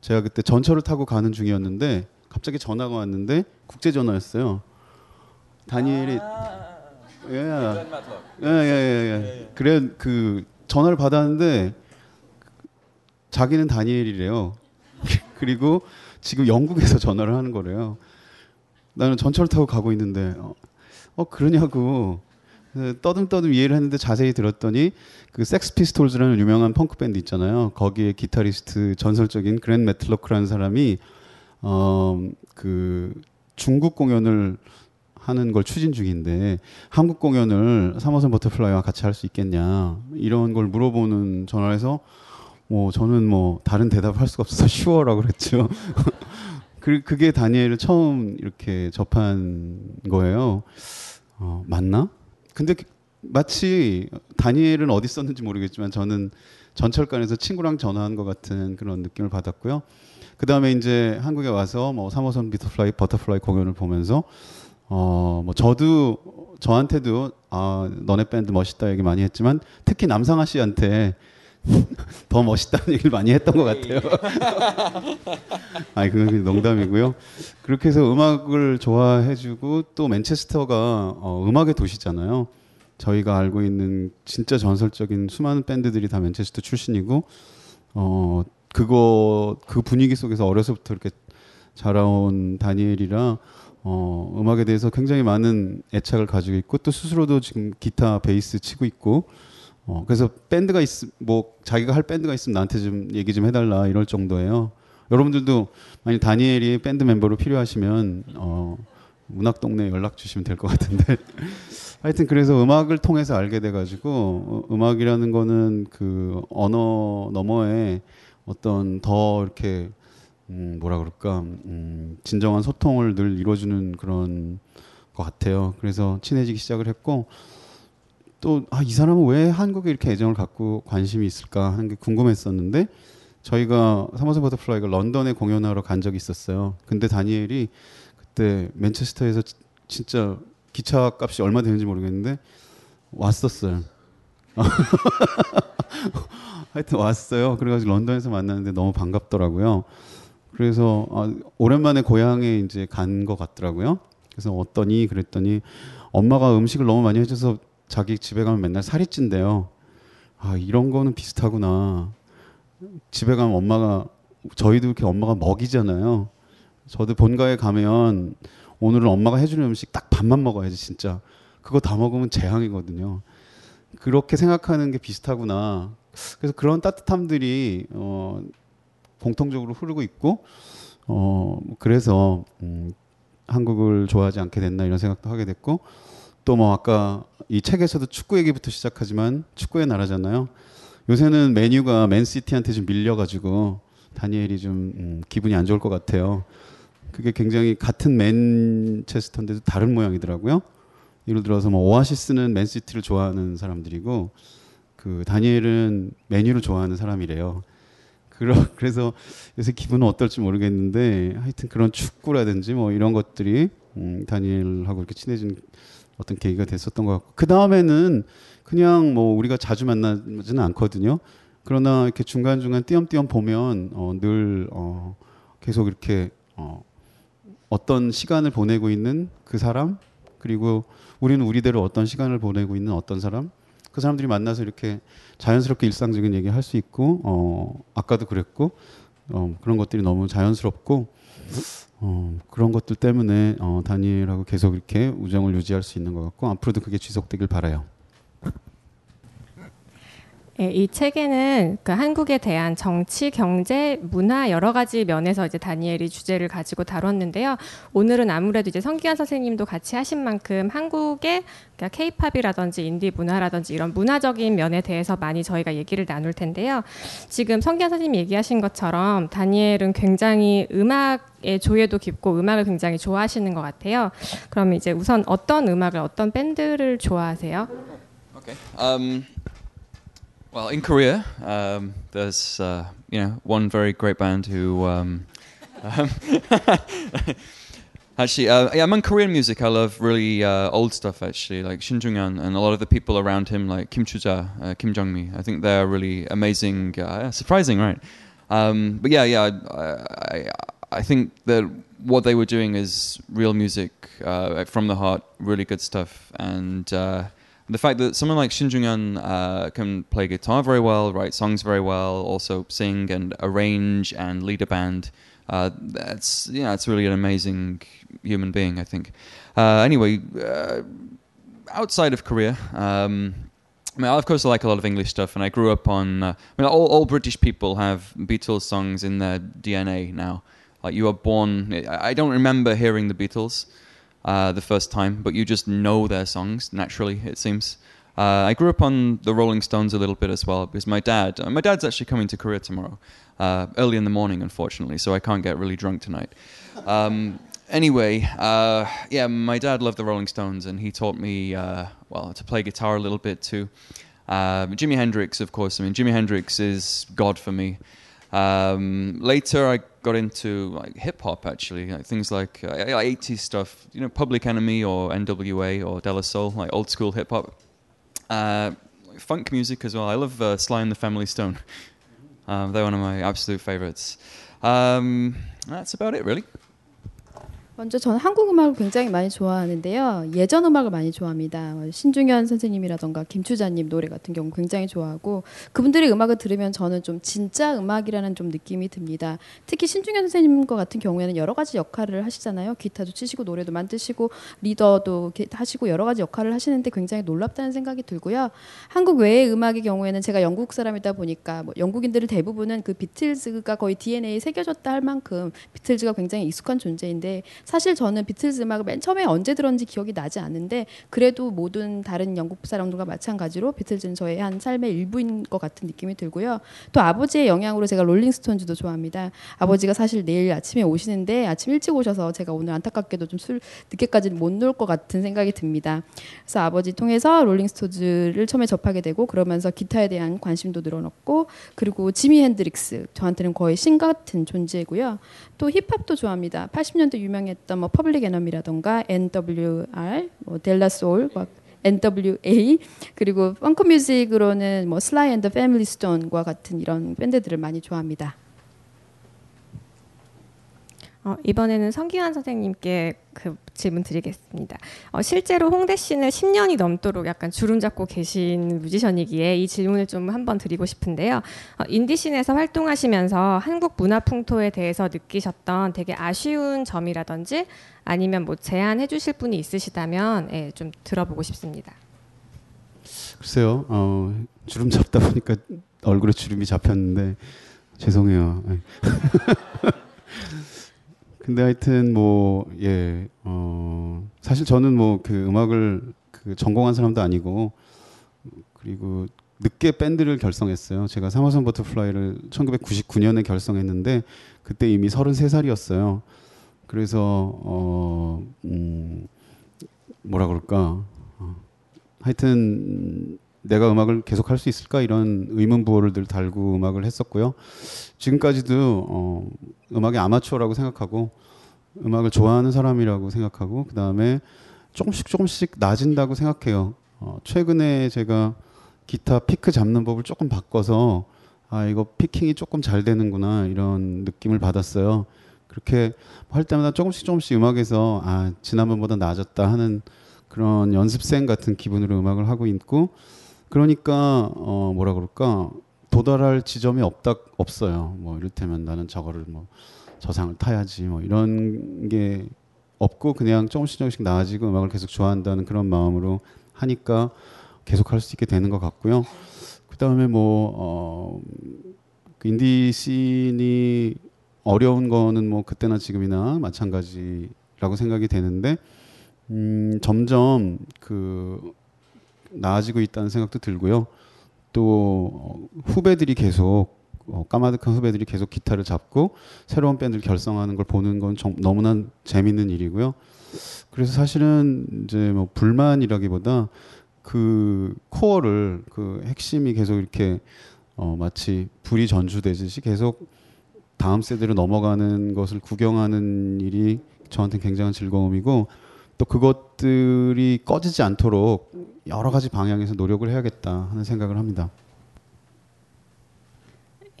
제가 그때 전철을 타고 가는 중이었는데 갑자기 전화가 왔는데 국제 전화였어요. 다니엘이 예. 예, 예, 예, 예. 그래 그 전화를 받았는데 자기는 다니엘이래요. (laughs) 그리고 지금 영국에서 전화를 하는 거래요. 나는 전철 타고 가고 있는데 어, 어 그러냐고 떠듬떠듬 이해를 했는데 자세히 들었더니 그 섹스 피스톨즈라는 유명한 펑크 밴드 있잖아요. 거기에 기타리스트 전설적인 글렌 매틀록이라는 사람이 어그 중국 공연을 하는 걸 추진 중인데 한국 공연을 3호선 버터플라이와 같이 할 수 있겠냐 이런 걸 물어보는 전화해서 뭐 저는 뭐 다른 대답을 할 수가 없어서 (laughs) sure라고 그랬죠. (laughs) 그 그게 다니엘을 처음 이렇게 접한 거예요. 어, 맞나? 근데 그- 마치 다니엘은 어디 있었는지 모르겠지만 저는 전철간에서 친구랑 전화한 것 같은 그런 느낌을 받았고요. 그 다음에 이제 한국에 와서 뭐 3호선 비터플라이 버터플라이 공연을 보면서 어 뭐 저도 저한테도 아 너네 밴드 멋있다 얘기 많이 했지만 특히 남상아 씨한테 (laughs) 더 멋있다는 얘기를 많이 했던 것 같아요. (laughs) 아니 그건 농담이고요. 그렇게 해서 음악을 좋아해주고 또 맨체스터가 어, 음악의 도시잖아요. 저희가 알고 있는 진짜 전설적인 수많은 밴드들이 다 맨체스터 출신이고 어 그거 그 분위기 속에서 어려서부터 이렇게 자라온 다니엘이라 어 음악에 대해서 굉장히 많은 애착을 가지고 있고 또 스스로도 지금 기타 베이스 치고 있고 어 그래서 밴드가 있 뭐 자기가 할 밴드가 있으면 나한테 좀 얘기 좀 해달라 이럴 정도예요. 여러분들도 만약 다니엘이 밴드 멤버로 필요하시면 어 문학 동네 연락 주시면 될 것 같은데 (laughs) 하여튼 그래서 음악을 통해서 알게 돼가지고 어, 음악이라는 거는 그 언어 너머에 어떤 더 이렇게 음, 뭐라 그럴까 음, 진정한 소통을 늘 이루어주는 그런 것 같아요. 그래서 친해지기 시작을 했고 또아이 사람은 왜 한국에 이렇게 애정을 갖고 관심이 있을까 하는 게 궁금했었는데 저희가 삼호선 버터플라이가 런던에 공연하러 간 적이 있었어요. 근데 다니엘이 그때 맨체스터에서 지- 진짜 기차 값이 얼마 되는지 모르겠는데 왔었어요. (laughs) 하여튼 왔어요. 그래가지고 런던에서 만났는데 너무 반갑더라고요. 그래서 아, 오랜만에 고향에 이제 간 것 같더라고요. 그래서 어떠니 그랬더니 엄마가 음식을 너무 많이 해줘서 자기 집에 가면 맨날 살이 찐대요. 아 이런 거는 비슷하구나. 집에 가면 엄마가 저희도 이렇게 엄마가 먹이잖아요. 저도 본가에 가면 오늘은 엄마가 해주는 음식 딱 반만 먹어야지 진짜. 그거 다 먹으면 재앙이거든요. 그렇게 생각하는 게 비슷하구나. 그래서 그런 따뜻함들이 어, 공통적으로 흐르고 있고 어, 그래서 음, 한국을 좋아하지 않게 됐나 이런 생각도 하게 됐고 또 뭐 아까 이 책에서도 축구 얘기부터 시작하지만 축구의 나라잖아요. 요새는 메뉴가 맨시티한테 좀 밀려가지고 다니엘이 좀 음, 기분이 안 좋을 것 같아요. 그게 굉장히 같은 맨체스터인데도 다른 모양이더라고요. 예를 들어서 뭐 오아시스는 맨시티를 좋아하는 사람들이고 그 다니엘은 메뉴를 좋아하는 사람이래요. 그러, 그래서 요새 기분은 어떨지 모르겠는데 하여튼 그런 축구라든지 뭐 이런 것들이 음, 다니엘하고 이렇게 친해진 어떤 계기가 됐었던 것 같고 그 다음에는 그냥 뭐 우리가 자주 만나지는 않거든요. 그러나 이렇게 중간 중간 띄엄띄엄 보면 어, 늘 어, 계속 이렇게 어, 어떤 시간을 보내고 있는 그 사람 그리고 우리는 우리대로 어떤 시간을 보내고 있는 어떤 사람 그 사람들이 만나서 이렇게 자연스럽게 일상적인 얘기 할 수 있고 어, 아까도 그랬고 어, 그런 것들이 너무 자연스럽고 어, 그런 것들 때문에 어, 다니엘하고 계속 이렇게 우정을 유지할 수 있는 것 같고 앞으로도 그게 지속되길 바라요. 예, 이 책에는 그 한국에 대한 정치, 경제, 문화 여러 가지 면에서 이제 다니엘이 주제를 가지고 다뤘는데요. 오늘은 아무래도 이제 성기환 선생님도 같이 하신 만큼 한국의 그러니까 케이팝이라든지 인디 문화라든지 이런 문화적인 면에 대해서 많이 저희가 얘기를 나눌 텐데요. 지금 성기환 선생님이 얘기하신 것처럼 다니엘은 굉장히 음악의 조예도 깊고 음악을 굉장히 좋아하시는 것 같아요. 그럼 이제 우선 어떤 음악을 어떤 밴드를 좋아하세요? Okay. Um, well, in Korea, um, there's uh, you know one very great band who. Um, um, (laughs) actually, uh, yeah, among Korean music, I love really uh, old stuff. Actually, like Shin Jung-hyun and a lot of the people around him, like Kim Chuja, uh, Kim Jong-mi. I think they're really amazing, uh, surprising, right? Um, but yeah, yeah, I, I, I think that what they were doing is real music uh, from the heart, really good stuff, and uh, the fact that someone like Shin Jung-hyun uh, can play guitar very well, write songs very well, also sing and arrange and lead a band. Uh, that's yeah, it's really an amazing human being, I think. Uh, anyway, uh, outside of Korea, um, I mean, of course, I like a lot of English stuff, and I grew up on. Uh, I mean, all, all British people have Beatles songs in their DNA now. Like you are born. I don't remember hearing the Beatles uh, the first time, but you just know their songs naturally. It seems. Uh, I grew up on the Rolling Stones a little bit as well because my dad. Uh, my dad's actually coming to Korea tomorrow, uh, early in the morning, unfortunately, so I can't get really drunk tonight. Um, anyway, uh, yeah, my dad loved the Rolling Stones, and he taught me uh, well to play guitar a little bit too. Jimi Hendrix, of course. I mean, Jimi Hendrix is God for me. Um, later, I got into like hip hop actually, like things like uh, 80s stuff, you know, Public Enemy or NWA or De Soul, like old school hip hop. Uh, funk music as well. I love uh, Sly and the Family Stone. (laughs) Um, they're one of my absolute favorites. Um, that's about it, really. 먼저 저는 한국 음악을 굉장히 많이 좋아하는데요. 예전 음악을 많이 좋아합니다. 신중현 선생님이라던가 김추자님 노래 같은 경우 굉장히 좋아하고 그분들의 음악을 들으면 저는 좀 진짜 음악이라는 좀 느낌이 듭니다. 특히 신중현 선생님 것 같은 경우에는 여러 가지 역할을 하시잖아요. 기타도 치시고 노래도 만드시고 리더도 하시고 여러 가지 역할을 하시는데 굉장히 놀랍다는 생각이 들고요. 한국 외의 음악의 경우에는 제가 영국 사람이다 보니까 뭐 영국인들을 대부분은 그 비틀즈가 거의 DNA에 새겨졌다 할 만큼 비틀즈가 굉장히 익숙한 존재인데 사실 저는 비틀즈 음악을 맨 처음에 언제 들었는지 기억이 나지 않는데 그래도 모든 다른 영국 사람들과 마찬가지로 비틀즈는 저의 한 삶의 일부인 것 같은 느낌이 들고요. 또 아버지의 영향으로 제가 롤링스톤즈도 좋아합니다. 아버지가 사실 내일 아침에 오시는데 아침 일찍 오셔서 제가 오늘 안타깝게도 좀 술 늦게까지 못놀 것 같은 생각이 듭니다. 그래서 아버지 통해서 롤링스톤즈를 처음에 접하게 되고 그러면서 기타에 대한 관심도 늘어났고 그리고 지미 핸드릭스 저한테는 거의 신 같은 존재고요. 또 힙합도 좋아합니다. 80년대 유명했 던 뭐 퍼블릭 에너미라던가 NWR, 뭐 델라 소울, 뭐 NWA 그리고 funk music으로는 뭐 슬라이 앤 더 패밀리 스톤과 같은 이런 밴드들을 많이 좋아합니다. 어, 이번에는 성기완 선생님께 그 질문 드리겠습니다. 어, 실제로 홍대 scene을 10년이 넘도록 약간 주름 잡고 계신 뮤지션이기에 이 질문을 좀 한번 드리고 싶은데요. 어, 인디 scene에서 활동하시면서 한국 문화 풍토에 대해서 느끼셨던 되게 아쉬운 점이라든지 아니면 뭐 제안해 주실 부분이 있으시다면 예, 좀 들어보고 싶습니다. 글쎄요, 어, 주름 잡다 보니까 얼굴에 주름이 잡혔는데 죄송해요. (laughs) 예. 근데 하여튼 뭐 예, 어, 사실 저는 뭐 그 음악을 그 전공한 사람도 아니고 그리고 늦게 밴드를 결성했어요. 제가 삼호선 버터플라이를 1999년에 결성했는데 그때 이미 33살이었어요. 그래서 어, 음, 뭐라 그럴까? 어, 하여튼 내가 음악을 계속 할 수 있을까 이런 의문 부호를 늘 달고 음악을 했었고요. 지금까지도 어, 음악의 아마추어라고 생각하고 음악을 좋아하는 사람이라고 생각하고 그 다음에 조금씩 조금씩 낮은다고 생각해요. 어, 최근에 제가 기타 피크 잡는 법을 조금 바꿔서 아 이거 피킹이 조금 잘 되는구나 이런 느낌을 받았어요. 그렇게 할 때마다 조금씩 조금씩 음악에서 아 지난번보다 나아졌다 하는 그런 연습생 같은 기분으로 음악을 하고 있고 그러니까 어 뭐라 그럴까 도달할 지점이 없다 없어요. 뭐 이를테면 나는 저거를 뭐 저상을 타야지 뭐 이런 게 없고 그냥 조금씩 조금씩 나아지고 음악을 계속 좋아한다는 그런 마음으로 하니까 계속 할 수 있게 되는 것 같고요. 그 다음에 뭐 어, 그 인디 씬이 어려운 거는 뭐 그때나 지금이나 마찬가지라고 생각이 되는데 음, 점점 그 나아지고 있다는 생각도 들고요. 또 어, 후배들이 계속 어, 까마득한 후배들이 계속 기타를 잡고 새로운 밴드를 결성하는 걸 보는 건 정, 너무나 재밌는 일이고요. 그래서 사실은 이제 뭐 불만이라기보다 그 코어를 그 핵심이 계속 이렇게 어, 마치 불이 전주되듯이 계속 다음 세대로 넘어가는 것을 구경하는 일이 저한테 굉장한 즐거움이고 또 그것들이 꺼지지 않도록 여러 가지 방향에서 노력을 해야겠다 하는 생각을 합니다.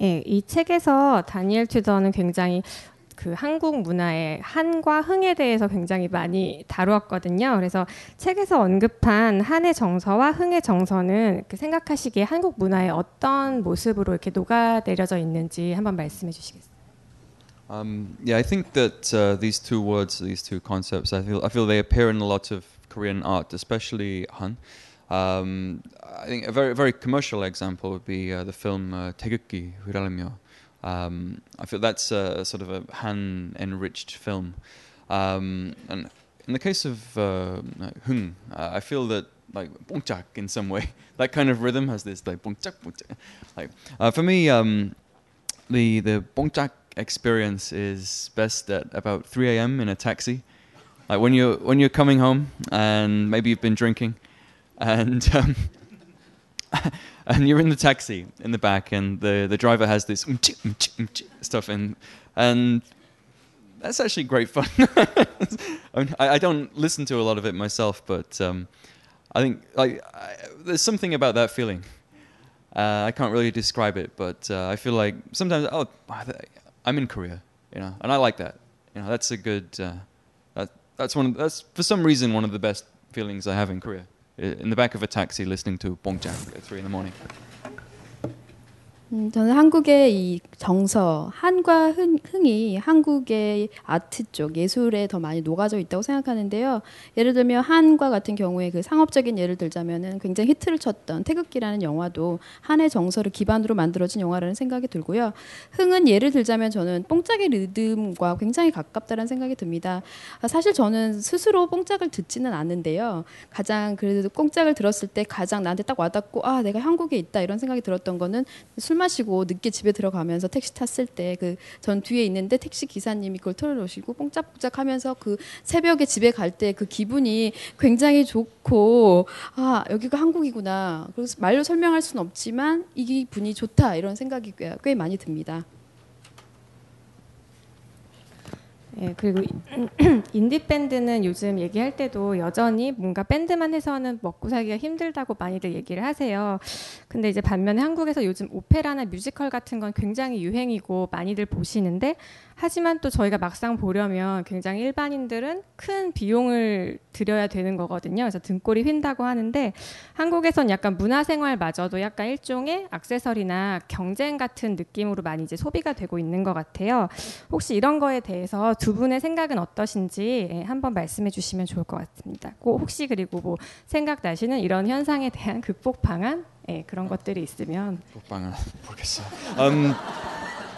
예, 이 책에서 다니엘 튜더는 굉장히 그 한국 문화의 한과 흥에 대해서 굉장히 많이 다루었거든요. 그래서 책에서 언급한 한의 정서와 흥의 정서는 그 생각하시기에 한국 문화의 어떤 모습으로 이렇게 녹아내려져 있는지 한번 말씀해 주시겠어요? Um, yeah, I think that uh, these two words, these two concepts, I feel I feel they appear in a lot of Korean art, especially Han. Um, I think a very very commercial example would be uh, the film uh, Huralmyo. um, I feel that's a, sort of a Han enriched film, um, and in the case of uh, Hung, uh, I feel that like bongchak in some way (laughs) that kind of rhythm has this like bongchak bongchak. Like uh, for me, um, the the bongchak experience is best at about 3 a.m. in a taxi, like when you're when you're coming home and maybe you've been drinking, and (laughs) um, and you're in the taxi in the back, and the the driver has this stuff, and and that's actually great fun. (laughs) I, mean, I, I, don't listen to a lot of it myself, but um, I think like I, there's something about that feeling. Uh, I can't really describe it, but uh, I feel like sometimes oh, I'm in Korea, you know, and I like that. You know, that's a good. Uh, that that's one. Of, that's for some reason one of the best feelings I have in Korea. In the back of a taxi, listening to Bongjang at three in the morning. 음, 저는 한국의 이 정서, 한과 흥, 흥이 한국의 아트 쪽 예술에 더 많이 녹아져 있다고 생각하는데요. 예를 들면 한과 같은 경우에 그 상업적인 예를 들자면은 굉장히 히트를 쳤던 태극기라는 영화도 한의 정서를 기반으로 만들어진 영화라는 생각이 들고요. 흥은 예를 들자면 저는 뽕짝의 리듬과 굉장히 가깝다는 생각이 듭니다. 사실 저는 스스로 뽕짝을 듣지는 않는데요. 가장 그래도 뽕짝을 들었을 때 가장 나한테 딱 와닿고 아 내가 한국에 있다 이런 생각이 들었던 거는 술술 마시고 늦게 집에 들어가면서 택시 탔을 때 그 전 뒤에 있는데 택시 기사님이 그걸 틀어놓으시고 뽕짝뽕짝 하면서 그 새벽에 집에 갈 때 그 기분이 굉장히 좋고 아 여기가 한국이구나 그래서 말로 설명할 수는 없지만 이 기분이 좋다 이런 생각이 꽤, 꽤 많이 듭니다. 예, 그리고 (clears throat) 인디 밴드는 요즘 얘기할 때도 여전히 뭔가 밴드만 해서는 먹고 살기가 힘들다고 많이들 얘기를 하세요. 근데 이제 반면에 한국에서 요즘 오페라나 뮤지컬 같은 건 굉장히 유행이고 많이들 보시는데 하지만 또 저희가 막상 보려면 굉장히 일반인들은 큰 비용을 들여야 되는 거거든요. 그래서 등골이 휜다고 하는데 한국에선 약간 문화생활마저도 약간 일종의 액세서리나 경쟁 같은 느낌으로 많이 이제 소비가 되고 있는 것 같아요. 혹시 이런 거에 대해서 두 분의 생각은 어떠신지 예, 한번 말씀해 주시면 좋을 것 같습니다. 꼭 혹시 그리고 뭐 생각나시는 이런 현상에 대한 극복 방안 예, 그런 것들이 있으면 방안 모르겠어요.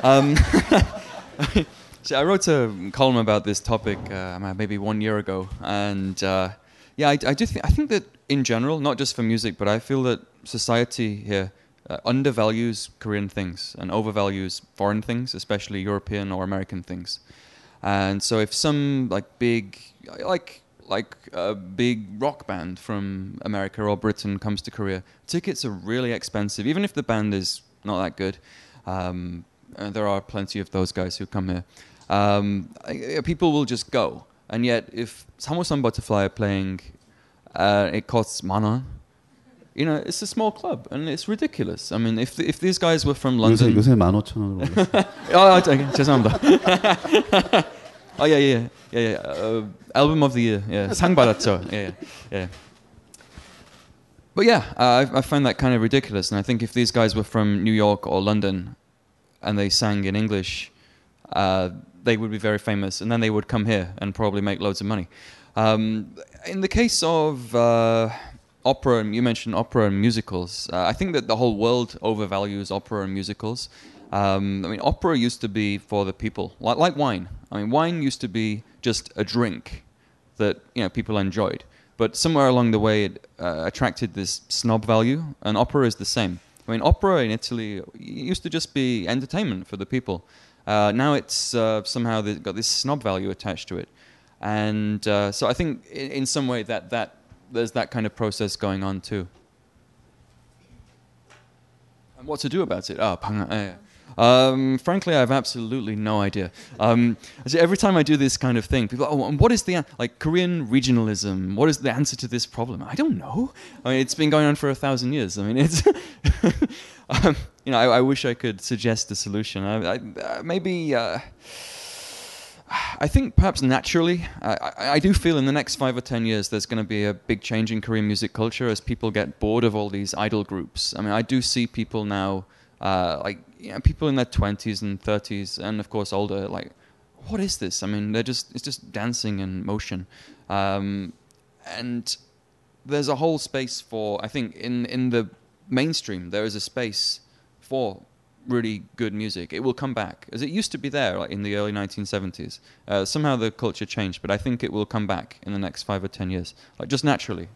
Um, (laughs) so (laughs) I wrote a column about this topic uh, maybe one year ago, and uh, yeah, I, I do think I think that in general, not just for music, but I feel that society here uh, undervalues Korean things and overvalues foreign things, especially European or American things. And so, if some like big, like like a big rock band from America or Britain comes to Korea, tickets are really expensive, even if the band is not that good. Um, and there are plenty of those guys who come here. Um, people will just go, and yet if Samosan Butterfly are playing, uh, it costs mana. You know, it's a small club, and it's ridiculous. I mean, if if these guys were from London, 요새 요새 15,000원으로 올랐어요. 아, 아, 죄송합니다. (laughs) 아, 예, 예, 예, 예. Uh, album of the year, 예, (laughs) 상 받았죠. 예, 예. But yeah, uh, I, I find that kind of ridiculous, and I think if these guys were from New York or London, and they sang in English, uh, they would be very famous, and then they would come here and probably make loads of money. Um, in the case of uh, opera, and you mentioned opera and musicals, uh, I think that the whole world overvalues opera and musicals. Um, I mean, opera used to be for the people, like, like wine. I mean, wine used to be just a drink that you know people enjoyed, but somewhere along the way it uh, attracted this snob value, and opera is the same. I mean, opera in Italy used to just be entertainment for the people. Uh, now it's uh, somehow got this snob value attached to it, and uh, so I think in, in, some way that that there's that kind of process going on too. And what to do about it? Ah, oh, um, frankly, I have absolutely no idea. Um, every time I do this kind of thing, people, oh, what is the like Korean regionalism? What is the answer to this problem? I don't know. I mean, it's been going on for a thousand years. I mean, it's (laughs) um, you know, I, I, wish I could suggest a solution. I, I, uh, maybe. Uh, I think perhaps naturally, I, I, do feel in the next five or ten years there's going to be a big change in Korean music culture as people get bored of all these idol groups. I mean, I do see people now, uh, like you know, people in their 20s and 30s, and of course older, like, what is this? I mean, they're just it's just dancing and motion, um, and there's a whole space for I think in in the mainstream there is a space for really good music. It will come back as it used to be there, like in the early 1970s. Uh, somehow the culture changed, but I think it will come back in the next five or ten years, like just naturally.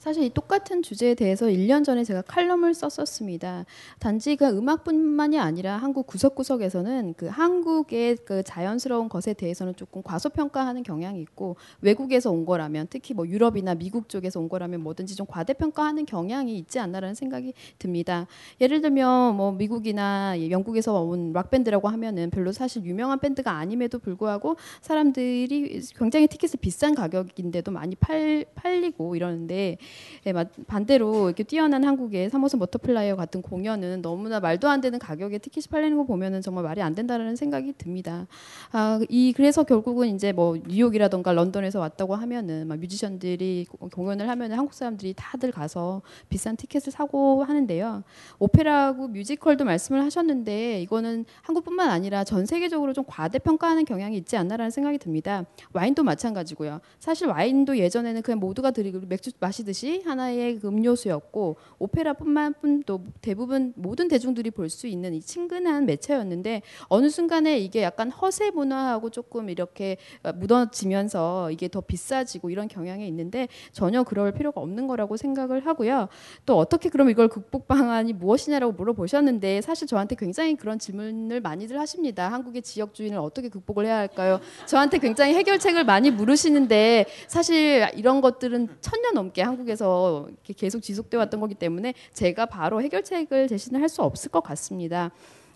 사실 이 똑같은 주제에 대해서 1년 전에 제가 칼럼을 썼었습니다. 단지 그 음악뿐만이 아니라 한국 구석구석에서는 그 한국의 그 자연스러운 것에 대해서는 조금 과소평가하는 경향이 있고 외국에서 온 거라면 특히 뭐 유럽이나 미국 쪽에서 온 거라면 뭐든지 좀 과대평가하는 경향이 있지 않나라는 생각이 듭니다. 예를 들면 뭐 미국이나 영국에서 온 락밴드라고 하면은 별로 사실 유명한 밴드가 아님에도 불구하고 사람들이 굉장히 티켓을 비싼 가격인데도 많이 팔, 팔리고 이러는데 네, 반대로 이렇게 뛰어난 한국의 3호선 버터플라이 같은 공연은 너무나 말도 안 되는 가격에 티켓이 팔리는 거 보면은 정말 말이 안 된다는 생각이 듭니다. 아, 이 그래서 결국은 이제 뭐 뉴욕이라던가 런던에서 왔다고 하면은 막 뮤지션들이 공연을 하면은 한국 사람들이 다들 가서 비싼 티켓을 사고 하는데요. 오페라하고 뮤지컬도 말씀을 하셨는데 이거는 한국뿐만 아니라 전 세계적으로 좀 과대평가하는 경향이 있지 않나라는 생각이 듭니다. 와인도 마찬가지고요. 사실 와인도 예전에는 그냥 모두가 들이고 맥주 마시듯이 듯이 하나의 그 음료수였고 오페라뿐만 뿐도 대부분 모든 대중들이 볼 수 있는 이 친근한 매체였는데 어느 순간에 이게 약간 허세 문화하고 조금 이렇게 묻어지면서 이게 더 비싸지고 이런 경향이 있는데 전혀 그럴 필요가 없는 거라고 생각을 하고요. 또 어떻게 그럼 이걸 극복 방안이 무엇이냐라고 물어보셨는데 사실 저한테 굉장히 그런 질문을 많이들 하십니다. 한국의 지역 주인을 어떻게 극복을 해야 할까요? 저한테 굉장히 해결책을 많이 물으시는데 사실 이런 것들은 천년 넘게 한국에 쪽에서 계속 지속돼 왔던 거기 때문에 제가 바로 해결책을 제시는 할수 없을 것 같습니다.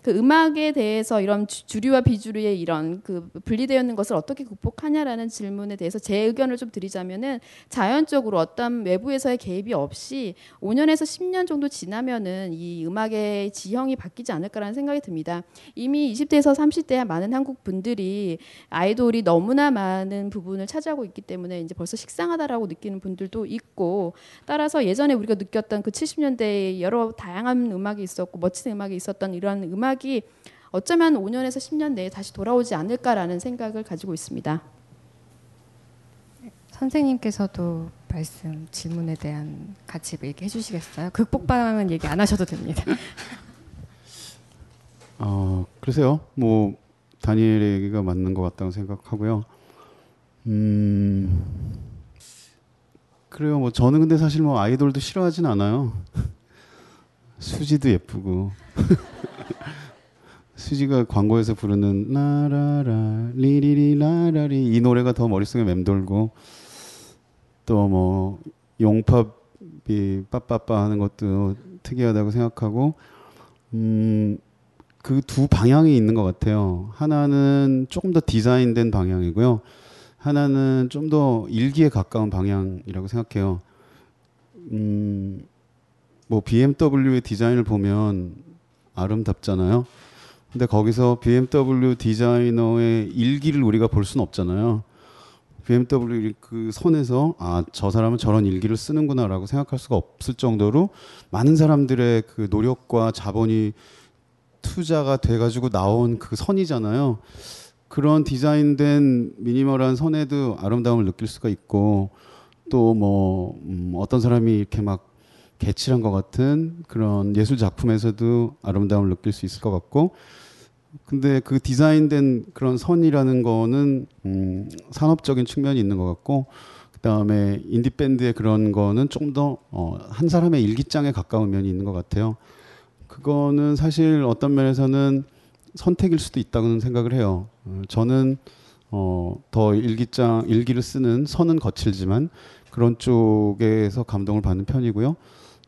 그 음악에 대해서 이런 주- 주류와 비주류의 이런 그 분리되어 있는 것을 어떻게 극복하냐라는 질문에 대해서 제 의견을 좀 드리자면은 자연적으로 어떤 외부에서의 개입이 없이 5년에서 10년 정도 지나면은 이 음악의 지형이 바뀌지 않을까라는 생각이 듭니다. 이미 20대에서 30대 많은 한국 분들이 아이돌이 너무나 많은 부분을 차지하고 있기 때문에 이제 벌써 식상하다라고 느끼는 분들도 있고 따라서 예전에 우리가 느꼈던 그 70년대에 여러 다양한 음악이 있었고 멋진 음악이 있었던 이런 음악 이 어쩌면 5년에서 10년 내에 다시 돌아오지 않을까라는 생각을 가지고 있습니다. 선생님께서도 말씀 질문에 대한 같이 얘기해 주시겠어요? 극복 방안은 얘기 안 하셔도 됩니다. (laughs) 어, 글쎄요. 뭐 다니엘 얘기가 맞는 것 같다고 생각하고요. 음. 그래요. 뭐 저는 근데 사실 뭐 아이돌도 싫어하진 않아요. (laughs) 수지도 예쁘고. (laughs) 수지가 광고에서 부르는 라라라 리리리 라라리 이 노래가 더 머릿속에 맴돌고 또 뭐 용팝이 빠빠빠 하는 것도 특이하다고 생각하고 음 그 두 방향이 있는 것 같아요. 하나는 조금 더 디자인된 방향이고요. 하나는 좀 더 일기에 가까운 방향이라고 생각해요. 음, 뭐 BMW의 디자인을 보면 아름답잖아요. 근데 거기서 BMW 디자이너의 일기를 우리가 볼 수는 없잖아요. BMW 그 선에서 아 저 사람은 저런 일기를 쓰는구나라고 생각할 수가 없을 정도로 많은 사람들의 그 노력과 자본이 투자가 돼가지고 나온 그 선이잖아요. 그런 디자인된 미니멀한 선에도 아름다움을 느낄 수가 있고 또뭐 음, 어떤 사람이 이렇게 막 개칠한 것 같은 그런 예술 작품에서도 아름다움을 느낄 수 있을 것 같고 근데 그 디자인된 그런 선이라는 거는 음, 산업적인 측면이 있는 것 같고 그다음에 인디 밴드의 그런 거는 좀더 어, 한 사람의 일기장에 가까운 면이 있는 것 같아요. 그거는 사실 어떤 면에서는 선택일 수도 있다고는 생각을 해요. 어, 저는 어, 더 일기장 일기를 쓰는 선은 거칠지만 그런 쪽에서 감동을 받는 편이고요.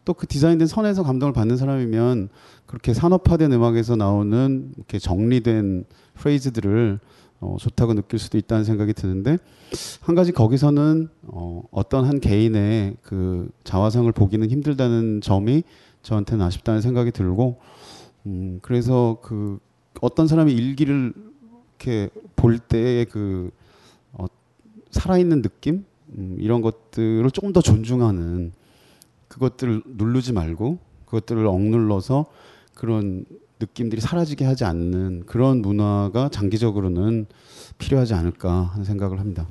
또 그 디자인된 선에서 감동을 받는 사람이면 그렇게 산업화된 음악에서 나오는 이렇게 정리된 프레이즈들을 어, 좋다고 느낄 수도 있다는 생각이 드는데 한 가지 거기서는 어, 어떤 한 개인의 그 자화상을 보기는 힘들다는 점이 저한테는 아쉽다는 생각이 들고 음, 그래서 그 어떤 사람이 일기를 이렇게 볼 때의 그 어, 살아있는 느낌? 음, 이런 것들을 조금 더 존중하는 그것들을 누르지 말고 그것들을 억눌러서 그런 느낌들이 사라지게 하지 않는 그런 문화가 장기적으로는 필요하지 않을까 하는 생각을 합니다.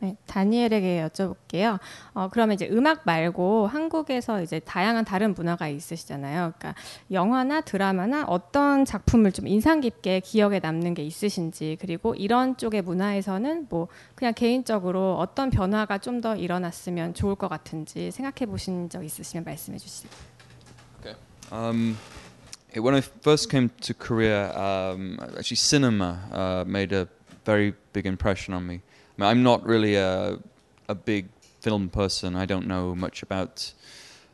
네, 다니엘에게 여쭤볼게요. 어, 그러면 이제 음악 말고 한국에서 이제 다양한 다른 문화가 있으시잖아요. 그러니까 영화나 드라마나 어떤 작품을 좀 인상 깊게 기억에 남는 게 있으신지 그리고 이런 쪽의 문화에서는 뭐 그냥 개인적으로 어떤 변화가 좀 더 일어났으면 좋을 것 같은지 생각해 보신 적 있으시면 말씀해 주시죠. Um, when I first came to Korea, um, actually cinema uh, made a very big impression on me. I I'm not really a a big film person. I don't know much about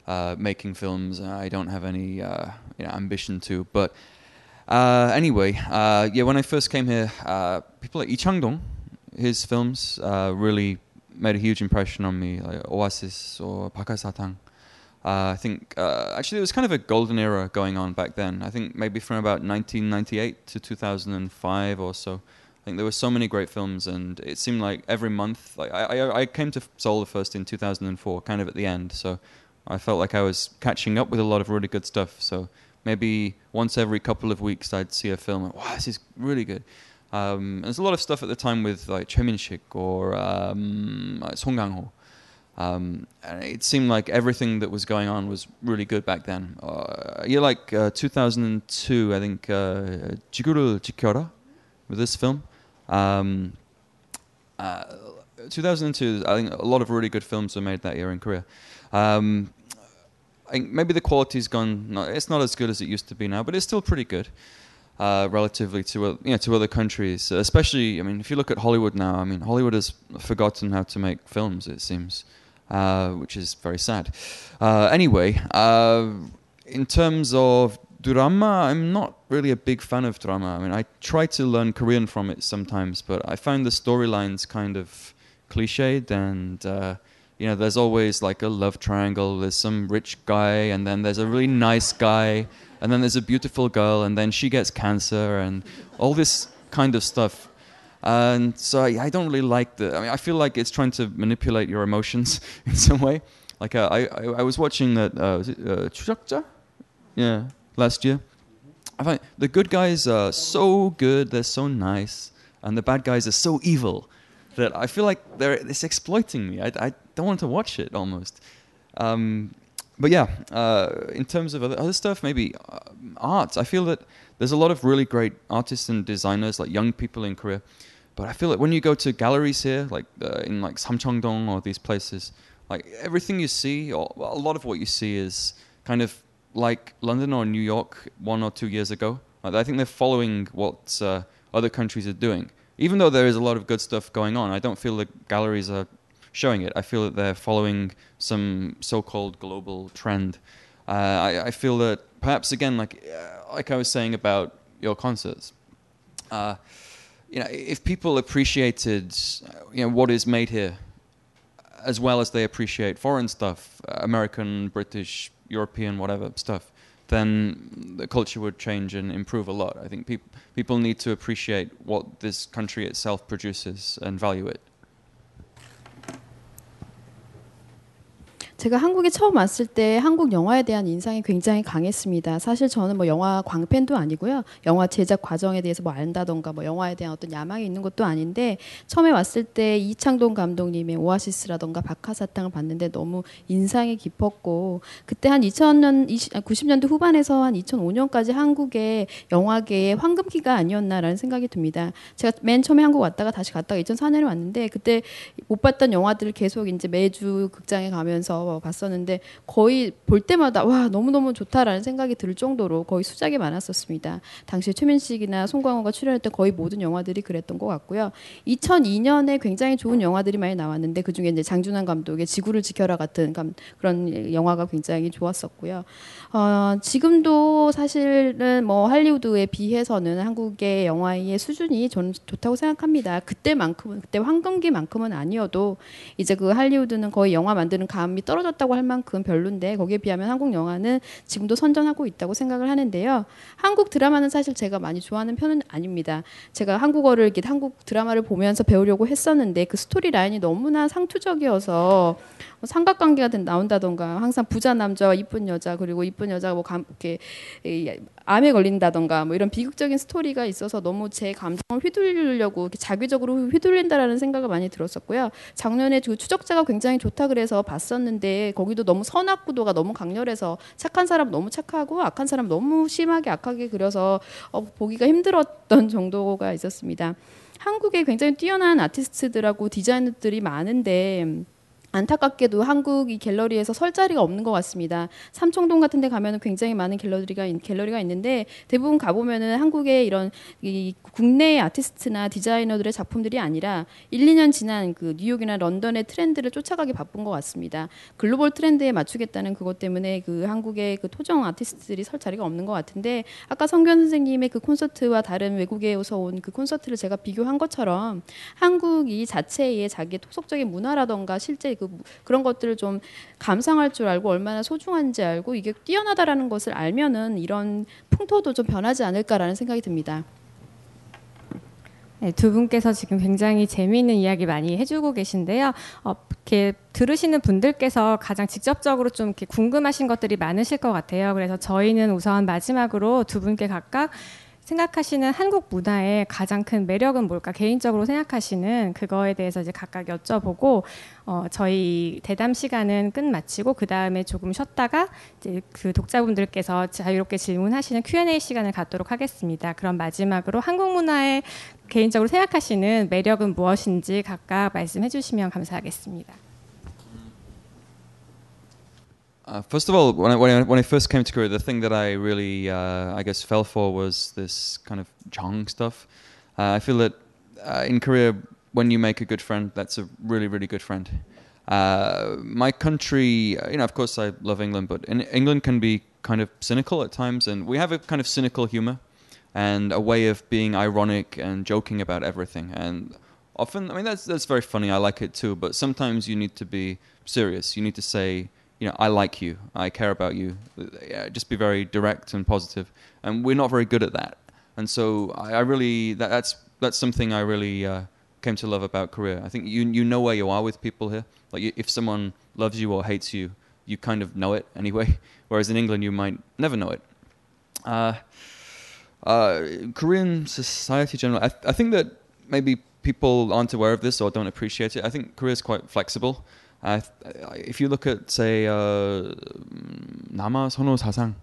uh, making films. I don't have any uh, you know, ambition to. But uh, anyway, uh, yeah, when I first came here, uh, people like Lee Chang-dong, his films really made a huge impression on me, like Oasis or Pakasatang. Uh, I think uh, actually there was kind of a golden era going on back then. I think maybe from about 1998 to 2005 or so. I think there were so many great films, and it seemed like every month. Like I, I, I came to Seoul the first in 2004, kind of at the end, so I felt like I was catching up with a lot of really good stuff. So maybe once every couple of weeks, I'd see a film. Like, wow, this is really good. Um, there's a lot of stuff at the time with like Choi Min-sik or um, uh, Song Kang-ho. Um, it seemed like everything that was going on was really good back then. Uh, yeah, like uh, 2002, I think uh, Jiguru Jikora with this film. Um, uh, 2002, I think a lot of really good films were made that year in Korea. Um, I think maybe the quality's gone. No, it's not as good as it used to be now, but it's still pretty good. Uh, relatively to uh, you know to other countries, especially I mean if you look at Hollywood now, I mean Hollywood has forgotten how to make films. It seems, uh, which is very sad. Uh, anyway, uh, in terms of drama, I'm not really a big fan of drama. I mean, I try to learn Korean from it sometimes, but I find the storylines kind of cliched and. Uh, you know, there's always like a love triangle. There's some rich guy, and then there's a really nice guy, and then there's a beautiful girl, and then she gets cancer, and all this kind of stuff. And so I, I don't really like the. I mean, I feel like it's trying to manipulate your emotions (laughs) in some way. Like uh, I, I, I, was watching that. Uh, was it, uh, yeah, last year. I find the good guys are so good. They're so nice, and the bad guys are so evil that I feel like they're it's exploiting me. I, I don't want to watch it almost. Um, but yeah, uh, in terms of other, other stuff, maybe uh, art. I feel that there's a lot of really great artists and designers, like young people in Korea, but I feel that when you go to galleries here, like uh, in like Samcheongdong or these places, like everything you see, or a lot of what you see is kind of like London or New York one or two years ago. Like, I think they're following what uh, other countries are doing. Even though there is a lot of good stuff going on, I don't feel the galleries are showing it. I feel that they're following some so-called global trend. Uh, I, I, feel that perhaps again, like uh, like I was saying about your concerts, uh, you know, if people appreciated, you know, what is made here, as well as they appreciate foreign stuff, uh, American, British, European, whatever stuff, then the culture would change and improve a lot. I think people people need to appreciate what this country itself produces and value it. 제가 한국에 처음 왔을 때 한국 영화에 대한 인상이 굉장히 강했습니다. 사실 저는 뭐 영화 광팬도 아니고요. 영화 제작 과정에 대해서 뭐 안다던가 뭐 영화에 대한 어떤 야망이 있는 것도 아닌데 처음에 왔을 때 이창동 감독님의 오아시스라던가 박하사탕을 봤는데 너무 인상이 깊었고 그때 한 2000년 20, 90년대 후반에서 한 2005년까지 한국의 영화계의 황금기가 아니었나라는 생각이 듭니다. 제가 맨 처음에 한국 왔다가 다시 갔다가 2004년에 왔는데 그때 못 봤던 영화들을 계속 이제 매주 극장에 가면서 봤었는데 거의 볼 때마다 와 너무너무 좋다라는 생각이 들 정도로 거의 수작이 많았었습니다. 당시 최민식이나 송광호가 출연했던 거의 모든 영화들이 그랬던 것 같고요. 2002년에 굉장히 좋은 영화들이 많이 나왔는데 그 중에 이제 장준환 감독의 지구를 지켜라 같은 그런 영화가 굉장히 좋았었고요. 어, 지금도 사실은 뭐 할리우드에 비해서는 한국의 영화의 수준이 저는 좋다고 생각합니다. 그때만큼은 그때 황금기만큼은 아니어도 이제 그 할리우드는 거의 영화 만드는 감이 떨어 졌다고 할 만큼 별론데 거기에 비하면 한국 영화는 지금도 선전하고 있다고 생각을 하는데요. 한국 드라마는 사실 제가 많이 좋아하는 편은 아닙니다. 제가 한국어를 이렇게 한국 드라마를 보면서 배우려고 했었는데 그 스토리 라인이 너무나 상투적이어서 뭐 삼각관계가 나온다던가 항상 부자 남자와 이쁜 여자 그리고 이쁜 여자가 뭐 감, 이렇게 암에 걸린다던가 뭐 이런 비극적인 스토리가 있어서 너무 제 감정을 휘둘리려고 자기적으로 휘둘린다라는 생각을 많이 들었었고요. 작년에 그 추적자가 굉장히 좋다 그래서 봤었는데 거기도 너무 선악 구도가 너무 강렬해서 착한 사람 너무 착하고 악한 사람 너무 심하게 악하게 그려서 어, 보기가 힘들었던 (laughs) 정도가 있었습니다. 한국에 굉장히 뛰어난 아티스트들하고 디자이너들이 많은데 안타깝게도 한국 이 갤러리에서 설 자리가 없는 것 같습니다. 삼청동 같은 데 가면은 굉장히 많은 갤러리가 갤러리가 있는데 대부분 가 보면은 한국의 이런 이 국내 아티스트나 디자이너들의 작품들이 아니라 1, 2년 지난 그 뉴욕이나 런던의 트렌드를 쫓아가기 바쁜 것 같습니다. 글로벌 트렌드에 맞추겠다는 그것 때문에 그 한국의 그 토종 아티스트들이 설 자리가 없는 것 같은데 아까 성기완 선생님의 그 콘서트와 다른 외국에서 온 그 콘서트를 제가 비교한 것처럼 한국이 자체의 자기의 토속적인 문화라던가 실제 그 그, 그런 것들을 좀 감상할 줄 알고 얼마나 소중한지 알고 이게 뛰어나다라는 것을 알면은 이런 풍토도 좀 변하지 않을까라는 생각이 듭니다. 네, 두 분께서 지금 굉장히 재미있는 이야기 많이 해주고 계신데요. 어, 이렇게 들으시는 분들께서 가장 직접적으로 좀 이렇게 궁금하신 것들이 많으실 것 같아요. 그래서 저희는 우선 마지막으로 두 분께 각각 생각하시는 한국 문화의 가장 큰 매력은 뭘까 개인적으로 생각하시는 그거에 대해서 이제 각각 여쭤보고 어, 저희 대담 시간은 끝마치고 그 다음에 조금 쉬었다가 이제 그 독자분들께서 자유롭게 질문하시는 Q&A 시간을 갖도록 하겠습니다. 그럼 마지막으로 한국 문화의 개인적으로 생각하시는 매력은 무엇인지 각각 말씀해 주시면 감사하겠습니다. Uh, first of all, when I, when I, when I first came to Korea, the thing that I really uh, I guess fell for was this kind of Jong stuff. Uh, I feel that uh, in Korea, when you make a good friend, that's a really really good friend. Uh, my country, uh, you know, of course, I love England, but in, England can be kind of cynical at times, and we have a kind of cynical humor and a way of being ironic and joking about everything. And often, I mean, that's that's very funny. I like it too. But sometimes you need to be serious. You need to say, you know, I like you. I care about you. Yeah, just be very direct and positive. And we're not very good at that. And so I, I really that, that's that's something I really uh, came to love about Korea. I think you you know where you are with people here. Like you, if someone loves you or hates you, you kind of know it anyway. (laughs) Whereas in England, you might never know it. Uh, uh, Korean society generally, I, th- I think that maybe people aren't aware of this or don't appreciate it. I think Korea is quite flexible. Uh, if you look at, say, uh, Nama Sono Sasang,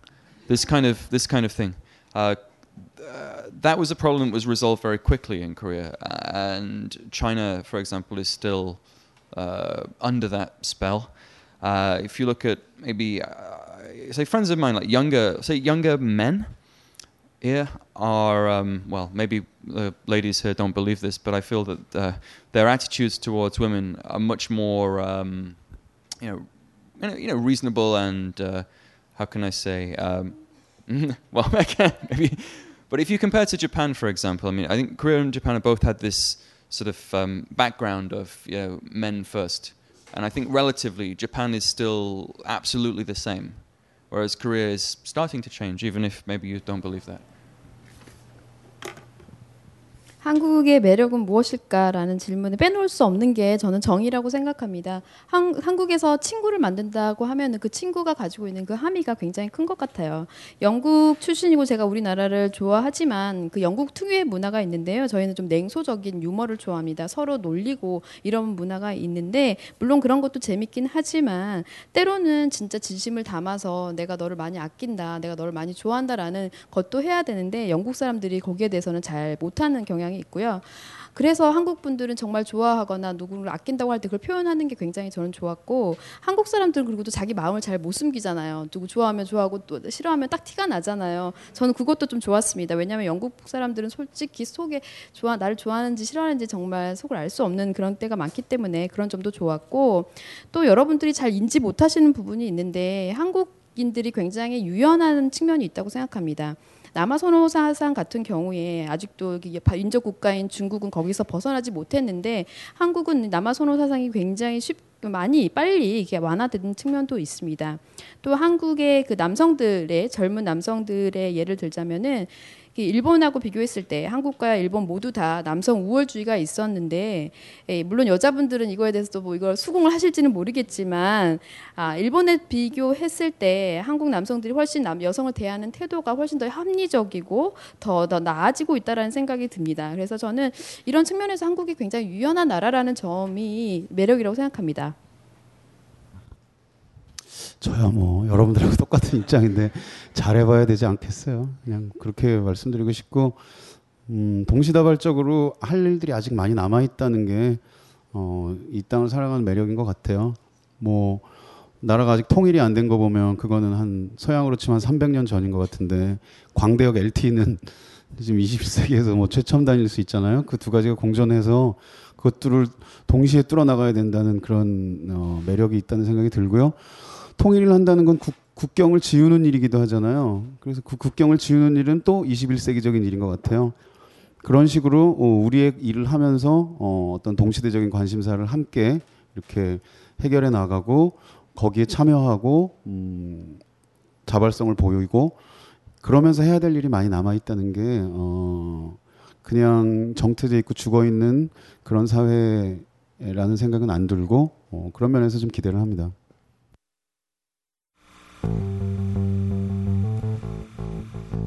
this kind of this kind of thing, uh, uh, that was a problem that was resolved very quickly in Korea, and China, for example, is still uh, under that spell. If you look at maybe, say, friends of mine, like younger, say, younger men here are um, well, maybe the ladies here don't believe this, but I feel that uh, their attitudes towards women are much more, um, you know, you know, reasonable and uh, how can I say, um, (laughs) well, (laughs) I can maybe, but if you compare to Japan, for example, I mean, I think Korea and Japan have both had this sort of um, background of you know men first, and I think relatively Japan is still absolutely the same, whereas Korea is starting to change, even if maybe you don't believe that. 한국의 매력은 무엇일까라는 질문을 빼놓을 수 없는 게 저는 정의라고 생각합니다. 한, 한국에서 친구를 만든다고 하면 그 친구가 가지고 있는 그 함의가 굉장히 큰 것 같아요. 영국 출신이고 제가 우리나라를 좋아하지만 그 영국 특유의 문화가 있는데요. 저희는 좀 냉소적인 유머를 좋아합니다. 서로 놀리고 이런 문화가 있는데 물론 그런 것도 재밌긴 하지만 때로는 진짜 진심을 담아서 내가 너를 많이 아낀다, 내가 너를 많이 좋아한다라는 것도 해야 되는데 영국 사람들이 거기에 대해서는 잘 못하는 경향이 있고요. 그래서 한국 분들은 정말 좋아하거나 누구를 아낀다고 할 때 그걸 표현하는 게 굉장히 저는 좋았고 한국 사람들은 그리고 또 자기 마음을 잘 못 숨기잖아요. 누구 좋아하면 좋아하고 또 싫어하면 딱 티가 나잖아요. 저는 그것도 좀 좋았습니다. 왜냐하면 영국 사람들은 솔직히 속에 좋아 나를 좋아하는지 싫어하는지 정말 속을 알 수 없는 그런 때가 많기 때문에 그런 점도 좋았고 또 여러분들이 잘 인지 못하시는 부분이 있는데 한국 인들이 굉장히 유연한 측면이 있다고 생각합니다. 남아선호 사상 같은 경우에 아직도 인접 국가인 중국은 거기서 벗어나지 못했는데 한국은 남아선호 사상이 굉장히 쉽 많이 빨리 이게 완화되는 측면도 있습니다. 또 한국의 그 남성들의 젊은 남성들의 예를 들자면은 일본하고 비교했을 때 한국과 일본 모두 다 남성 우월주의가 있었는데 예, 물론 여자분들은 이거에 대해서도 뭐 이걸 수긍을 하실지는 모르겠지만 아, 일본에 비교했을 때 한국 남성들이 훨씬 남, 여성을 대하는 태도가 훨씬 더 합리적이고 더, 더 나아지고 있다라는 생각이 듭니다. 그래서 저는 이런 측면에서 한국이 굉장히 유연한 나라라는 점이 매력이라고 생각합니다. 저야 뭐 여러분들하고 똑같은 입장인데 잘해봐야 되지 않겠어요. 그냥 그렇게 말씀드리고 싶고 음, 동시다발적으로 할 일들이 아직 많이 남아 있다는 게 어, 이 땅을 사랑하는 매력인 것 같아요. 뭐 나라가 아직 통일이 안 된 거 보면 그거는 한 서양으로 치면 300년 전인 것 같은데 광대역 LTE는 (laughs) 지금 21세기에서 뭐 최첨 단일 수 있잖아요. 그 두 가지가 공존해서 그것들을 동시에 뚫어 나가야 된다는 그런 어, 매력이 있다는 생각이 들고요. 통일을 한다는 건 국, 국경을 지우는 일이기도 하잖아요. 그래서 그 국경을 지우는 일은 또 21세기적인 일인 것 같아요. 그런 식으로 어, 우리의 일을 하면서 어, 어떤 동시대적인 관심사를 함께 이렇게 해결해 나가고 거기에 참여하고 음, 자발성을 보이고 그러면서 해야 될 일이 많이 남아 있다는 게 어, 그냥 정태돼 있고 죽어 있는 그런 사회라는 생각은 안 들고 어, 그런 면에서 좀 기대를 합니다.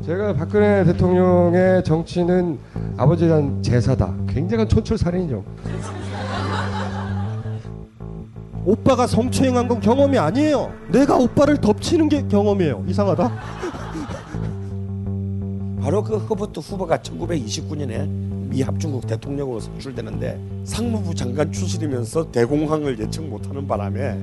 제가 박근혜 대통령의 정치는 아버지에 대한 제사다. 굉장한 촌철살인이죠. (laughs) 오빠가 성추행한 건 경험이 아니에요. 내가 오빠를 덮치는 게 경험이에요. 이상하다. (laughs) 바로 그 허버트 후보가 1929년에 미 합 중국 대통령으로 선출되는데 상무부 장관 출신이면서 대공황을 예측 못하는 바람에 (laughs)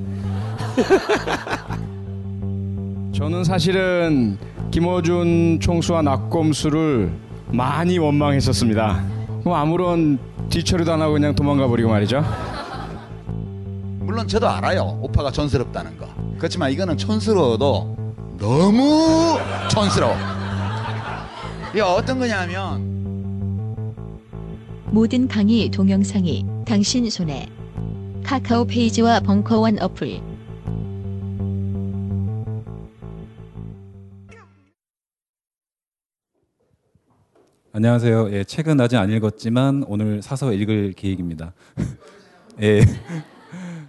저는 사실은 김어준 총수와 낙검수를 많이 원망했었습니다. 그럼 아무런 뒤처리도 안 하고 그냥 도망가 버리고 말이죠. 물론 저도 알아요. 오빠가 촌스럽다는 거. 그렇지만 이거는 촌스러워도 너무 촌스러워. 이게 어떤 거냐면 모든 강의 동영상이 당신 손에 카카오 페이지와 벙커원 어플 안녕하세요. 예, 책은 아직 안 읽었지만 오늘 사서 읽을 계획입니다. (laughs) 예.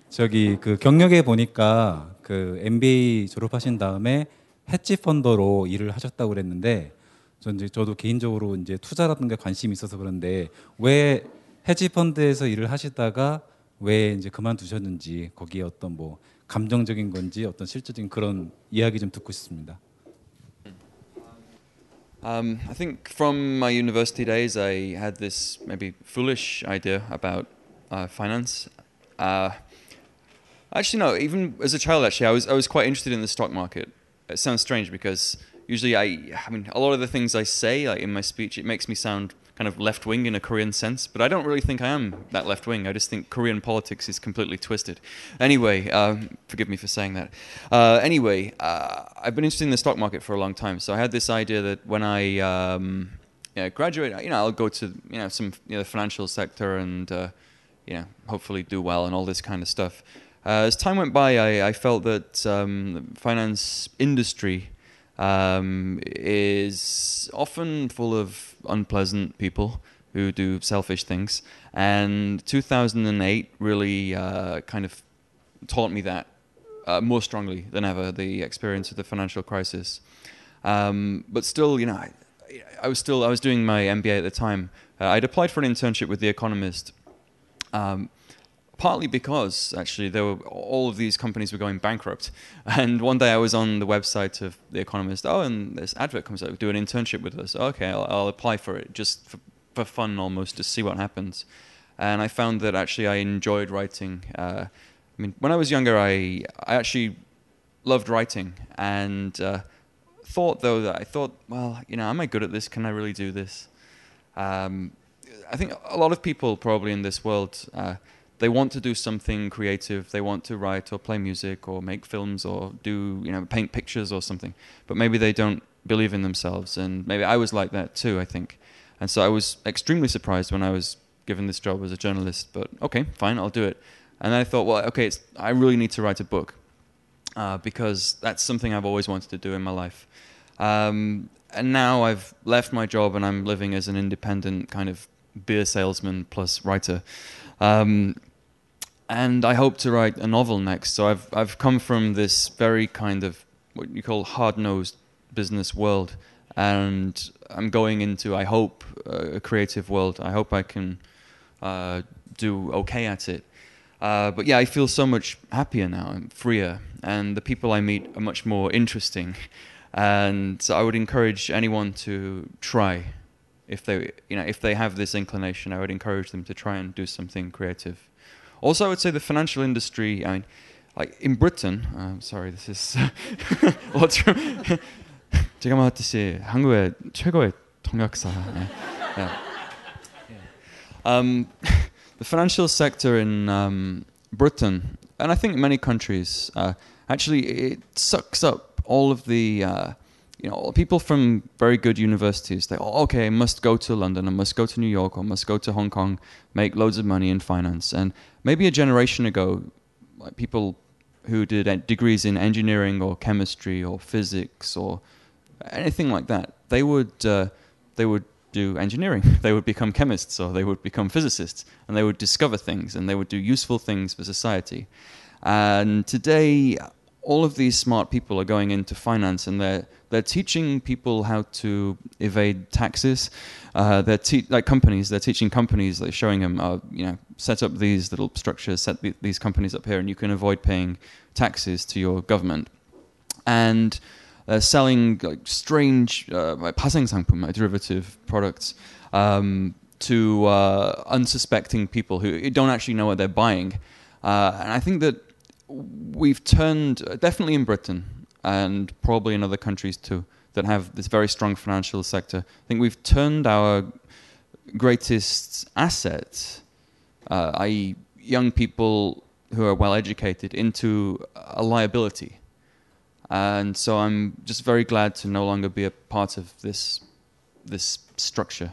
저기 그 경력에 보니까 그 MBA 졸업하신 다음에 헤지 펀드로 일을 하셨다고 그랬는데 전 이제 저도 개인적으로 이제 투자라든가 관심이 있어서 그런데 왜 헤지 펀드에서 일을 하시다가 왜 이제 그만두셨는지 거기에 어떤 뭐 감정적인 건지 어떤 실질적인 그런 이야기 좀 듣고 싶습니다. Um, I think from my university days, I had this maybe foolish idea about uh, finance. Uh, actually, no. Even as a child, actually, I was I was quite interested in the stock market. It sounds strange because usually I, I mean, a lot of the things I say, like in my speech, it makes me sound kind of left wing in a Korean sense, but I don't really think I am that left wing. I just think Korean politics is completely twisted. Anyway, um, forgive me for saying that. Uh, anyway, uh, I've been interested in the stock market for a long time, so I had this idea that when I um, yeah, graduate, you know, I'll go to you know some you know, the financial sector and uh, you know hopefully do well and all this kind of stuff. Uh, as time went by, I, I felt that um, the finance industry um, is often full of unpleasant people who do selfish things. And 2008 really uh, kind of taught me that uh, more strongly than ever, the experience of the financial crisis. Um, but still, you know, I, I, was still I was doing my MBA at the time. Uh, I'd applied for an internship with The Economist. Um, partly because actually there were all of these companies were going bankrupt. And one day i was on the website of the economist. Oh and this advert comes up do an internship with us. Okay i'll, I'll apply for it just for, for, fun almost to see what happens. And i found that actually i enjoyed writing uh, i mean when i was younger i, I actually loved writing. And uh, thought though that i thought well you know am i good at this? Can i really do this? Um, i think a lot of people probably in this world uh, they want to do something creative. They want to write or play music or make films or do you know paint pictures or something. But maybe they don't believe in themselves, and maybe I was like that too. I think, and so I was extremely surprised when I was given this job as a journalist. But okay, fine, I'll do it. And I thought, well, okay, I really need to write a book uh, because that's something I've always wanted to do in my life. Um, and now I've left my job and I'm living as an independent kind of beer salesman plus writer. Um, and I hope to write a novel next. So I've I've come from this very kind of what you call hard-nosed business world, and I'm going into I hope a creative world. I hope I can uh, do okay at it. Uh, but yeah, I feel so much happier now. I'm freer, and the people I meet are much more interesting. (laughs) And so I would encourage anyone to try, if they you know if they have this inclination, I would encourage them to try and do something creative. Also, I would say the financial industry. I mean, like in Britain. I'm sorry, this is (laughs) what's (laughs) 제가 말했듯이 한국의 최고의 통역사. (laughs) yeah. Um, the financial sector in um, Britain, and I think many countries, uh, actually it sucks up all of the uh, you know, people from very good universities, they, oh, okay, I must go to London, I must go to New York, or must go to Hong Kong, make loads of money in finance. And maybe a generation ago, like people who did degrees in engineering or chemistry or physics or anything like that, they would uh, they would do engineering. (laughs) they would become chemists or they would become physicists, and they would discover things and they would do useful things for society. And today, all of these smart people are going into finance and they're they're teaching people how to evade taxes. Uh, they're te- like companies. They're teaching companies. They're showing them, uh, you know, set up these little structures, set th- these companies up here, and you can avoid paying taxes to your government. And they're selling like strange uh, 품, like derivative products. Um, to uh, unsuspecting people who don't actually know what they're buying, uh, and I think that we've turned definitely in Britain and probably in other countries too that have this very strong financial sector. I think we've turned our greatest asset, uh, i.e., young people who are well educated, into a liability. and so I'm just very glad to no longer be a part of this this structure.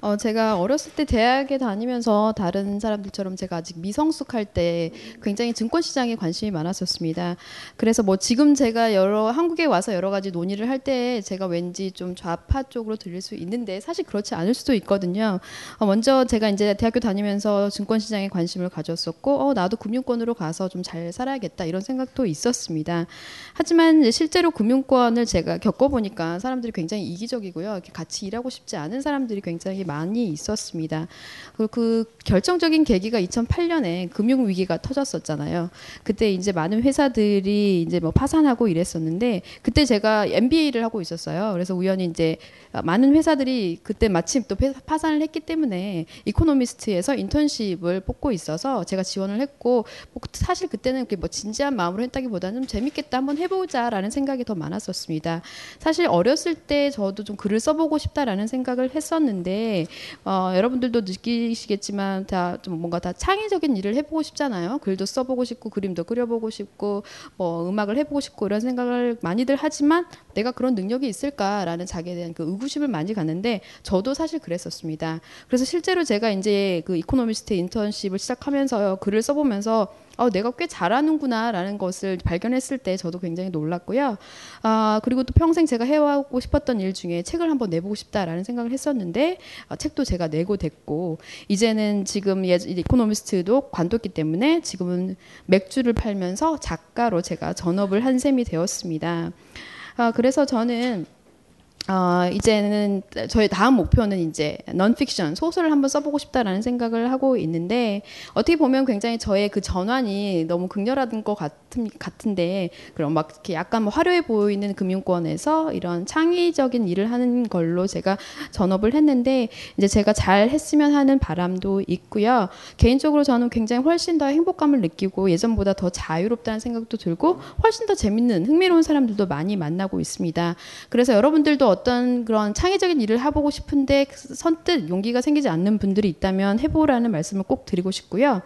어, 제가 어렸을 때 대학에 다니면서 다른 사람들처럼 제가 아직 미성숙할 때 굉장히 증권 시장에 관심이 많았었습니다. 그래서 뭐 지금 제가 여러 한국에 와서 여러 가지 논의를 할 때 제가 왠지 좀 좌파 쪽으로 들릴 수 있는데 사실 그렇지 않을 수도 있거든요. 어, 먼저 제가 이제 대학교 다니면서 증권 시장에 관심을 가졌었고 어, 나도 금융권으로 가서 좀 잘 살아야겠다 이런 생각도 있었습니다. 하지만 실제로 금융권을 제가 겪어보니까 사람들이 굉장히 이기적이고요. 같이 일하고 싶지 않은 사람들이 굉장히 많이 있었습니다. 그, 그 결정적인 계기가 2008년에 금융 위기가 터졌었잖아요. 그때 이제 많은 회사들이 이제 뭐 파산하고 이랬었는데 그때 제가 MBA를 하고 있었어요. 그래서 우연히 이제 많은 회사들이 그때 마침 또 파산을 했기 때문에 이코노미스트에서 인턴십을 뽑고 있어서 제가 지원을 했고 뭐 사실 그때는 뭐 진지한 마음으로 했다기보다는 좀 재밌겠다 한번 해보자라는 생각이 더 많았었습니다. 사실 어렸을 때 저도 좀 글을 써보고 싶다라는 생각을 했었는데 어, 여러분들도 느끼시겠지만 다 좀 뭔가 다 창의적인 일을 해보고 싶잖아요. 글도 써보고 싶고 그림도 그려보고 싶고 뭐 음악을 해보고 싶고 이런 생각을 많이들 하지만 내가 그런 능력이 있을까라는 자기에 대한 그 의구심을 많이 갖는데 저도 사실 그랬었습니다. 그래서 실제로 제가 이제 그 이코노미스트 인턴십을 시작하면서 글을 써보면서 어, 내가 꽤 잘하는구나라는 것을 발견했을 때 저도 굉장히 놀랐고요. 아, 그리고 또 평생 제가 해오고 싶었던 일 중에 책을 한번 내보고 싶다라는 생각을 했었는데 어, 책도 제가 내고 됐고 이제는 지금 예, 이코노미스트도 관뒀기 때문에 지금은 맥주를 팔면서 작가로 제가 전업을 한 셈이 되었습니다. 아, 그래서 저는 어, 이제는 저희 다음 목표는 이제 넌픽션 소설을 한번 써보고 싶다라는 생각을 하고 있는데 어떻게 보면 굉장히 저의 그 전환이 너무 극렬한 것 같은, 같은데 그럼 막 이렇게 약간 뭐 화려해 보이는 금융권에서 이런 창의적인 일을 하는 걸로 제가 전업을 했는데 이제 제가 잘 했으면 하는 바람도 있고요. 개인적으로 저는 굉장히 훨씬 더 행복감을 느끼고 예전보다 더 자유롭다는 생각도 들고 훨씬 더 재밌는 흥미로운 사람들도 많이 만나고 있습니다. 그래서 여러분들도 어떤 그런 창의적인 일을 해보고 싶은데 선뜻 용기가 생기지 않는 분들이 있다면 해보라는 말씀을 꼭 드리고 싶고요.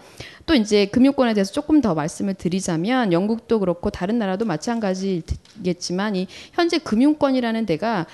또 이제 금융권에 대해서 조금 더 말씀을 드리자면 영국도 그렇고 다른 나라도 마찬가지겠지만 이 현재 금융권이라는 데가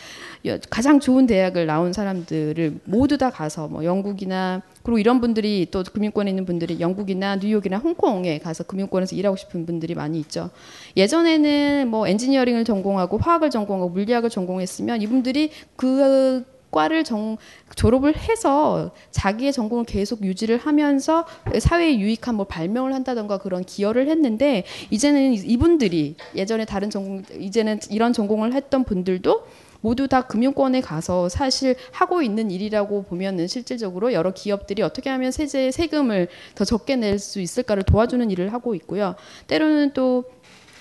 가장 좋은 대학을 나온 사람들을 모두 다 가서 뭐 영국이나 그리고 이런 분들이 또 금융권에 있는 분들이 영국이나 뉴욕이나 홍콩에 가서 금융권에서 일하고 싶은 분들이 많이 있죠. 예전에는 뭐 엔지니어링을 전공하고 화학을 전공하고 물리학을 전공했으면 이분들이 그 과를 정, 졸업을 해서 자기의 전공을 계속 유지를 하면서 사회에 유익한 뭐 발명을 한다던가 그런 기여를 했는데 이제는 이분들이 예전에 다른 전공 이제는 이런 전공을 했던 분들도 모두 다 금융권에 가서 사실 하고 있는 일이라고 보면은 실질적으로 여러 기업들이 어떻게 하면 세제 세금을 더 적게 낼 수 있을까를 도와주는 일을 하고 있고요. 때로는 또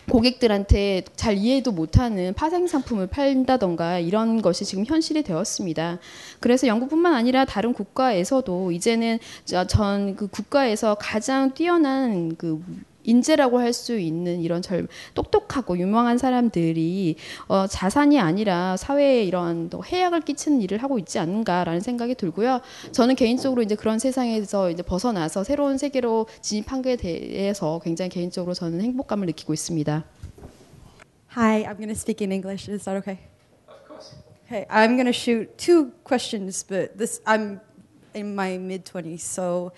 고객들한테 잘 이해도 못하는 파생 상품을 팔다던가 이런 것이 지금 현실이 되었습니다. 그래서 영국뿐만 아니라 다른 국가에서도 이제는 전 그 국가에서 가장 뛰어난 그 인재라고 할 수 있는 이런 젊 똑똑하고 유명한 사람들이 어, 자산이 아니라 사회에 이런 또 해악을 끼치는 일을 하고 있지 않는가라는 생각이 들고요. 저는 개인적으로 이제 그런 세상에서 이제 벗어나서 새로운 세계로 진입한 게 대해서 굉장히 개인적으로 저는 행복감을 느끼고 있습니다. Hi, I'm going to speak in English. Is that okay? Of course. Hey, I'm going to shoot two questions, but this I'm in my mid 20s, so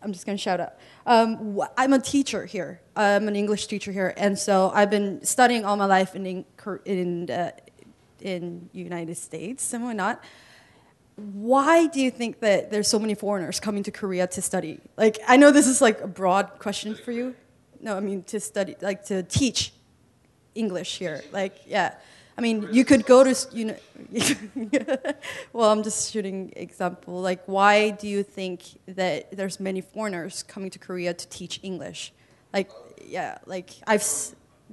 I'm just going to shout out. Um, I'm a teacher here. I'm an English teacher here, and so I've been studying all my life in in uh, in United States and whatnot. Why do you think that there's so many foreigners coming to Korea to study? Like, I know this is like a broad question for you. No, I mean to study, like to teach English here. Like, yeah. I mean, you could go to, you know, (laughs) well, I'm just shooting example. Like, why do you think that there's many foreigners coming to Korea to teach English? Like, yeah, like I've,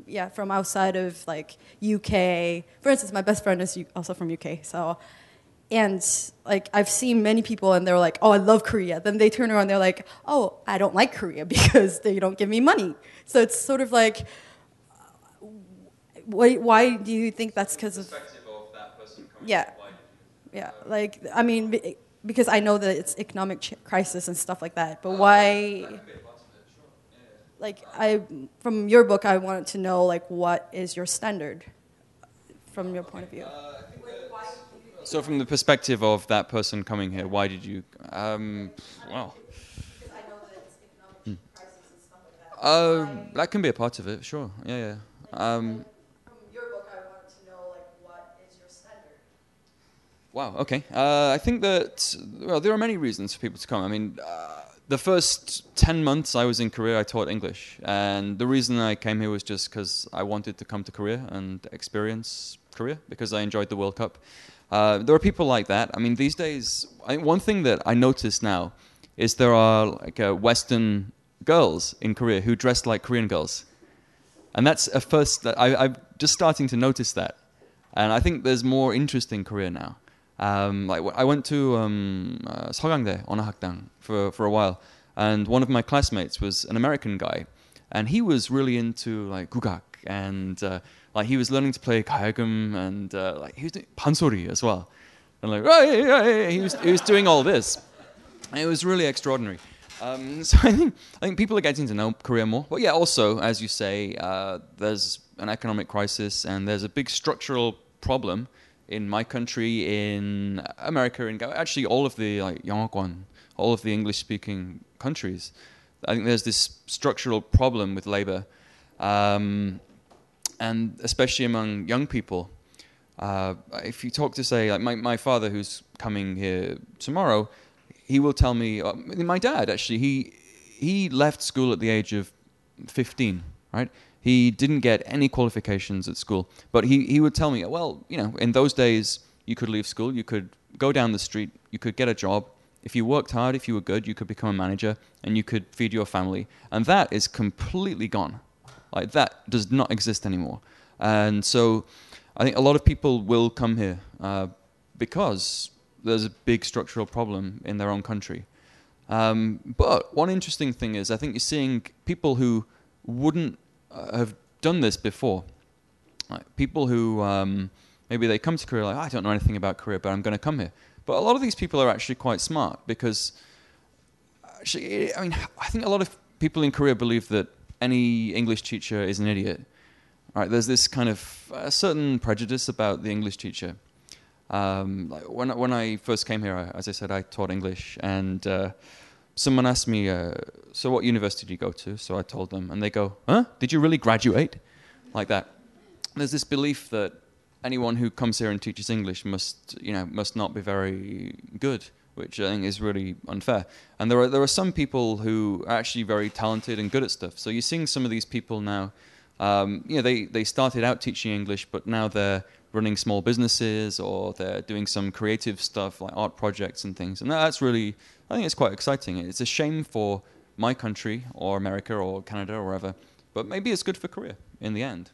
yeah, from outside of like UK. For instance, my best friend is also from UK, so, and like I've seen many people and they're like, oh, I love Korea. Then they turn around, they're like, oh, I don't like Korea (laughs) because they don't give me money. So it's sort of like, why, why do you think that's because of, yeah yeah like i mean because i know that it's economic crisis and stuff like that but why like I from your book, I wanted to know like what is your standard from your point of view. So, from the perspective of that person coming here, why did you? Um, well. Uh, that economic crisis and stuff like that. That can be a part of it, sure. Yeah, yeah. Um, Wow. Okay. Uh, I think that well, there are many reasons for people to come. I mean, uh, the first ten months I was in Korea, I taught English, and the reason I came here was just because I wanted to come to Korea and experience Korea because I enjoyed the World Cup. Uh, there are people like that. I mean, these days, I, one thing that I notice now is there are like uh, Western girls in Korea who dress like Korean girls, and that's a first. That I, I'm just starting to notice that, and I think there's more interest in Korea now. Um, like I went to um, uh, 서강대 언어학당 for for a while, and one of my classmates was an American guy, and he was really into like gugak and uh, like he was learning to play 가야금 and uh, like he was doing pansori as well, and like oh, yeah, yeah, yeah, he was he was doing all this, and it was really extraordinary. Um, (laughs) so I think I think people are getting to know Korea more. But yeah, also as you say, uh, there's an economic crisis and there's a big structural problem in my country, in America, in actually all of the like Yangguan, all of the English-speaking countries. I think there's this structural problem with labor, um, and especially among young people. Uh, if you talk to say like my, my father who's coming here tomorrow, he will tell me. Uh, my dad actually he he left school at the age of 15, right? He didn't get any qualifications at school, but he, he would tell me, well, you know, in those days, you could leave school, you could go down the street, you could get a job. If you worked hard, if you were good, you could become a manager and you could feed your family. And that is completely gone. Like, that does not exist anymore. And so I think a lot of people will come here uh, because there's a big structural problem in their own country. Um, but one interesting thing is, I think you're seeing people who wouldn't have done this before. Like people who um, maybe they come to Korea like I don't know anything about Korea, but I'm going to come here. But a lot of these people are actually quite smart because actually, I mean, I think a lot of people in Korea believe that any English teacher is an idiot. Right? There's this kind of a certain prejudice about the English teacher. Um, like when when I first came here, I, as I said, I taught English, and uh, someone asked me, uh, "So what university did you go to?" So I told them, and they go, "Huh? Did you really graduate?" Like that. There's this belief that anyone who comes here and teaches English must, you know, must not be very good, which I think is really unfair. And there are there are some people who are actually very talented and good at stuff. So you're seeing some of these people now. Um, you know, they they started out teaching English, but now they're running small businesses or they're doing some creative stuff like art projects and things. And that's really I think it's quite exciting. It's a shame for my country or America or Canada or wherever, but maybe it's good for Korea in the end.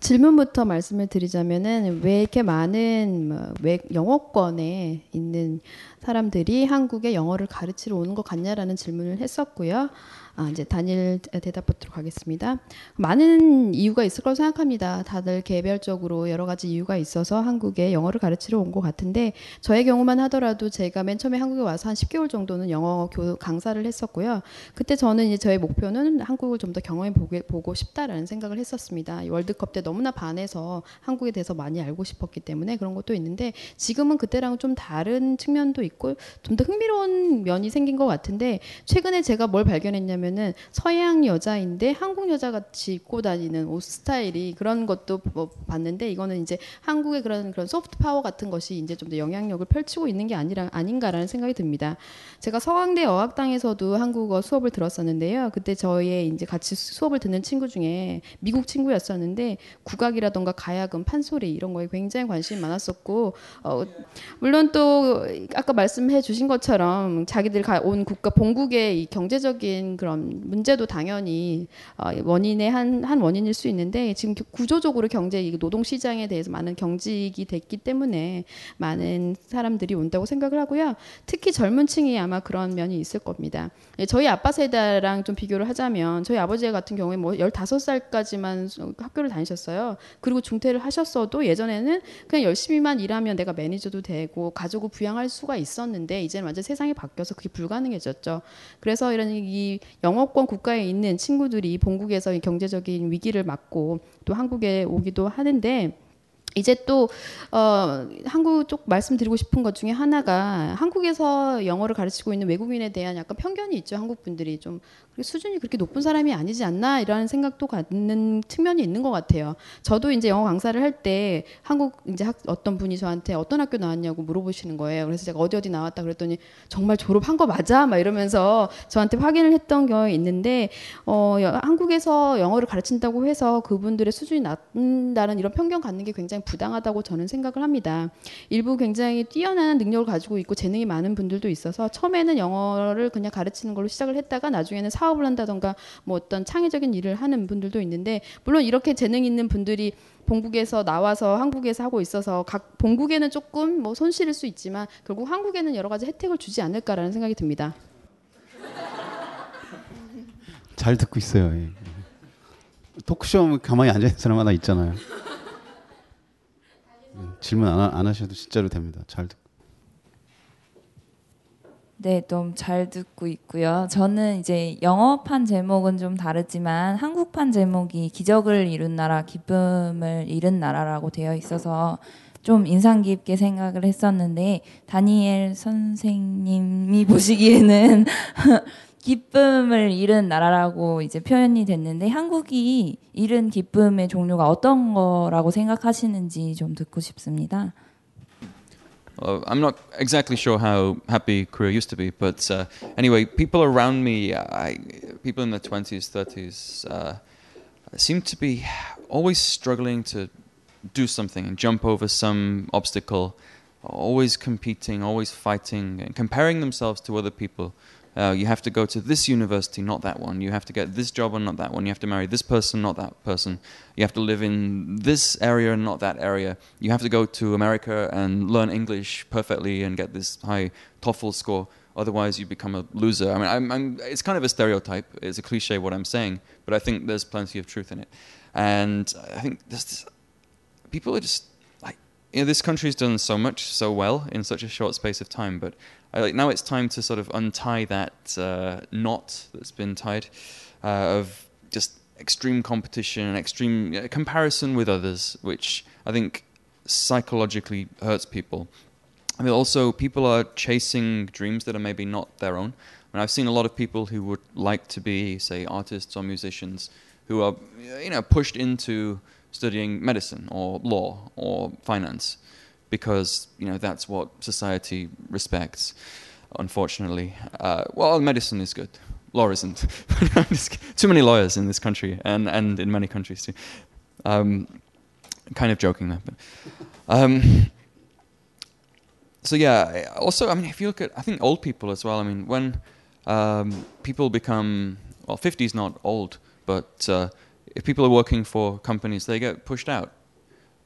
질문부터 말씀을 드리자면은 왜 이렇게 많은 뭐 외 영어권에 있는 사람들이 한국에 영어를 가르치러 오는 것 같냐라는 질문을 했었고요. 아, 이제 단일 대답 부터 가겠습니다. 많은 이유가 있을 거라고 생각합니다. 다들 개별적으로 여러 가지 이유가 있어서 한국에 영어를 가르치러 온 것 같은데 저의 경우만 하더라도 제가 맨 처음에 한국에 와서 한 10개월 정도는 영어 교 강사를 했었고요. 그때 저는 이제 저의 목표는 한국을 좀 더 경험해 보게, 보고 싶다라는 생각을 했었습니다. 월드컵 때 너무나 반해서 한국에 대해서 많이 알고 싶었기 때문에 그런 것도 있는데 지금은 그때랑 좀 다른 측면도 있고 좀 더 흥미로운 면이 생긴 것 같은데 최근에 제가 뭘 발견했냐면 뭐냐면은 서양 여자인데 한국 여자 같이 입고 다니는 옷 스타일이 그런 것도 뭐 봤는데 이거는 이제 한국의 그런 그런 소프트 파워 같은 것이 이제 좀 더 영향력을 펼치고 있는 게 아니라 아닌가라는 생각이 듭니다. 제가 서강대 어학당에서도 한국어 수업을 들었었는데요. 그때 저희의 이제 같이 수업을 듣는 친구 중에 미국 친구였었는데 국악이라던가 가야금, 판소리 이런 거에 굉장히 관심이 많았었고 어, 물론 또 아까 말 씀해 주신 것처럼 자기들 온 국가 본국의 이 경제적인 그런 문제도 당연히 어, 원인의 한, 한 원인일 수 있는데 지금 구조적으로 경제 이 노동 시장에 대해서 많은 경직이 됐기 때문에 많은 사람들이 온다고 생각을 하고요. 특히 젊은 층이 아마 그런 면이 있을 겁니다. 예, 저희 아빠 세대랑 좀 비교를 하자면 저희 아버지 같은 경우에 뭐 15살까지만 학교를 다니셨어요. 그리고 중퇴를 하셨어도 예전에는 그냥 열심히만 일하면 내가 매니저도 되고 가족을 부양할 수가 있 었는데 이제는 완전 세상이 바뀌어서 그게 불가능해졌죠. 그래서 이런 이 영어권 국가에 있는 친구들이 본국에서 이 경제적인 위기를 맞고 또 한국에 오기도 하는데 이제 또 어, 한국 쪽 말씀드리고 싶은 것 중에 하나가 한국에서 영어를 가르치고 있는 외국인에 대한 약간 편견이 있죠. 한국 분들이 좀 수준이 그렇게 높은 사람이 아니지 않나 이런 생각도 갖는 측면이 있는 것 같아요. 저도 이제 영어 강사를 할 때 한국 이제 학, 어떤 분이 저한테 어떤 학교 나왔냐고 물어보시는 거예요. 그래서 제가 어디 어디 나왔다 그랬더니 정말 졸업한 거 맞아? 막 이러면서 저한테 확인을 했던 경우가 있는데 어, 한국에서 영어를 가르친다고 해서 그분들의 수준이 낮다는 이런 편견 갖는 게 굉장히 부당하다고 저는 생각을 합니다. 일부 굉장히 뛰어난 능력을 가지고 있고 재능이 많은 분들도 있어서 처음에는 영어를 그냥 가르치는 걸로 시작을 했다가 나중에는 사 사업을 한다던가 뭐 어떤 창의적인 일을 하는 분들도 있는데 물론 이렇게 재능 있는 분들이 본국에서 나와서 한국에서 하고 있어서 각 본국에는 조금 뭐 손실일 수 있지만 결국 한국에는 여러 가지 혜택을 주지 않을까라는 생각이 듭니다. (laughs) 잘 듣고 있어요. 예. 토크쇼 가만히 앉아 있는 사람 하나 있잖아요. 질문 안, 안 하셔도 진짜로 됩니다. 잘 듣고. 네, 너무 잘 듣고 있고요. 저는 이제 영어판 제목은 좀 다르지만 한국판 제목이 기적을 이룬 나라, 기쁨을 잃은 나라라고 되어 있어서 좀 인상 깊게 생각을 했었는데 다니엘 선생님이 (laughs) 보시기에는 (laughs) 기쁨을 잃은 나라라고 이제 표현이 됐는데 한국이 잃은 기쁨의 종류가 어떤 거라고 생각하시는지 좀 듣고 싶습니다. Uh, I'm not exactly sure how happy Korea used to be, but uh, anyway, people around me, I, people in their 20s, 30s, uh, seem to be always struggling to do something and jump over some obstacle, always competing, always fighting, and comparing themselves to other people. Uh, you have to go to this university, not that one. You have to get this job and not that one. You have to marry this person, not that person. You have to live in this area and not that area. You have to go to America and learn English perfectly and get this high TOEFL score. Otherwise, you become a loser. I mean, I'm, I'm, it's kind of a stereotype. It's a cliche what I'm saying, but I think there's plenty of truth in it. And I think this, people are just you know, this country's done so much so well in such a short space of time, but I, like now it's time to sort of untie that uh, knot that's been tied uh, of just extreme competition and extreme uh, comparison with others, which I think psychologically hurts people. I mean, also people are chasing dreams that are maybe not their own. I mean, I've seen a lot of people who would like to be, say, artists or musicians, who are, you know, pushed into studying medicine or law or finance because you know that's what society respects. Unfortunately, uh, well, medicine is good. Law isn't. (laughs) too many lawyers in this country, and, and in many countries too. Um, kind of joking there, but um, so yeah. Also, I mean, if you look at, I think old people as well. I mean, when um, people become well, 50 is not old, but uh, if people are working for companies, they get pushed out.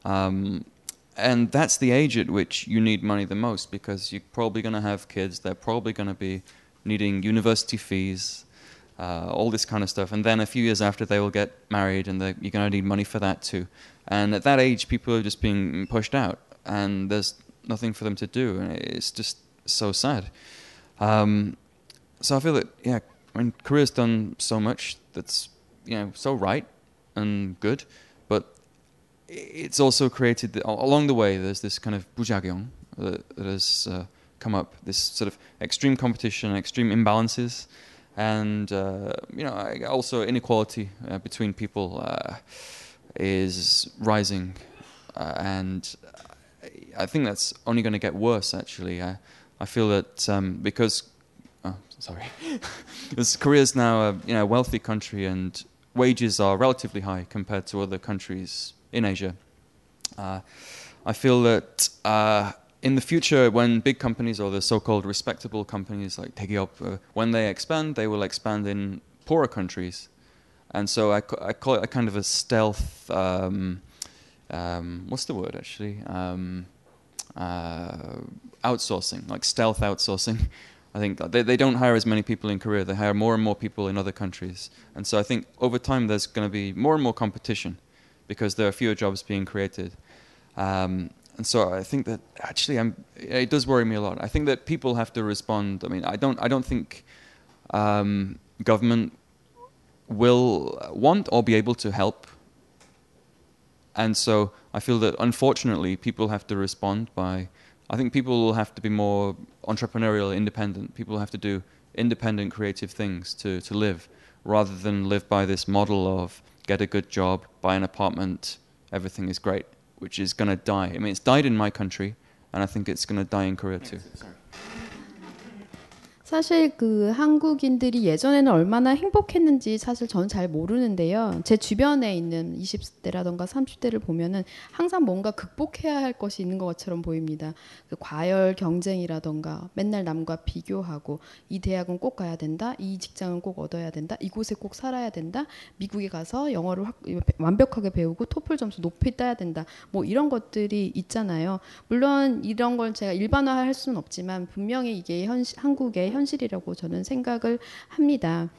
Um, and that's the age at which you need money the most because you're probably going to have kids. They're probably going to be needing university fees, uh, all this kind of stuff. And then a few years after, they will get married, and you're going to need money for that too. And at that age, people are just being pushed out, and there's nothing for them to do. And it's just so sad. Um, so I feel that yeah, I mean, Korea's done so much that's you know so right and good, but it's also created the, along the way. There's this kind of bujagyong that, that has uh, come up. This sort of extreme competition, extreme imbalances, and uh, you know also inequality uh, between people uh, is rising, uh, and I think that's only going to get worse. Actually, I I feel that um, because oh, sorry, (laughs) because Korea is now a you know wealthy country and wages are relatively high compared to other countries in Asia. Uh, I feel that uh, in the future, when big companies or the so-called respectable companies like Tegiop, uh, when they expand, they will expand in poorer countries, and so I, I call it a kind of a stealth. Um, um, what's the word actually? Um, uh, outsourcing, like stealth outsourcing. (laughs) I think they, they don't hire as many people in Korea. They hire more and more people in other countries. And so I think over time there's going to be more and more competition because there are fewer jobs being created. Um, and so I think that actually I'm, it does worry me a lot. I think that people have to respond. I mean, I don't, I don't think um, government will want or be able to help. And so I feel that unfortunately people have to respond by I think people will have to be more entrepreneurial, independent. People have to do independent, creative things to, to live, rather than live by this model of get a good job, buy an apartment, everything is great, which is going to die. I mean, it's died in my country, and I think it's going to die in Korea too. 사실 그 한국인들이 예전에는 얼마나 행복했는지 사실 저는 잘 모르는데요. 제 주변에 있는 20대라던가 30대를 보면은 항상 뭔가 극복해야 할 것이 있는 것처럼 보입니다. 그 과열 경쟁이라던가 맨날 남과 비교하고 이 대학은 꼭 가야 된다. 이 직장은 꼭 얻어야 된다. 이곳에 꼭 살아야 된다. 미국에 가서 영어를 확, 완벽하게 배우고 토플 점수 높이 따야 된다. 뭐 이런 것들이 있잖아요. 물론 이런 걸 제가 일반화할 수는 없지만 분명히 이게 현, 한국의 현 실이라고 저는 생각을 합니다.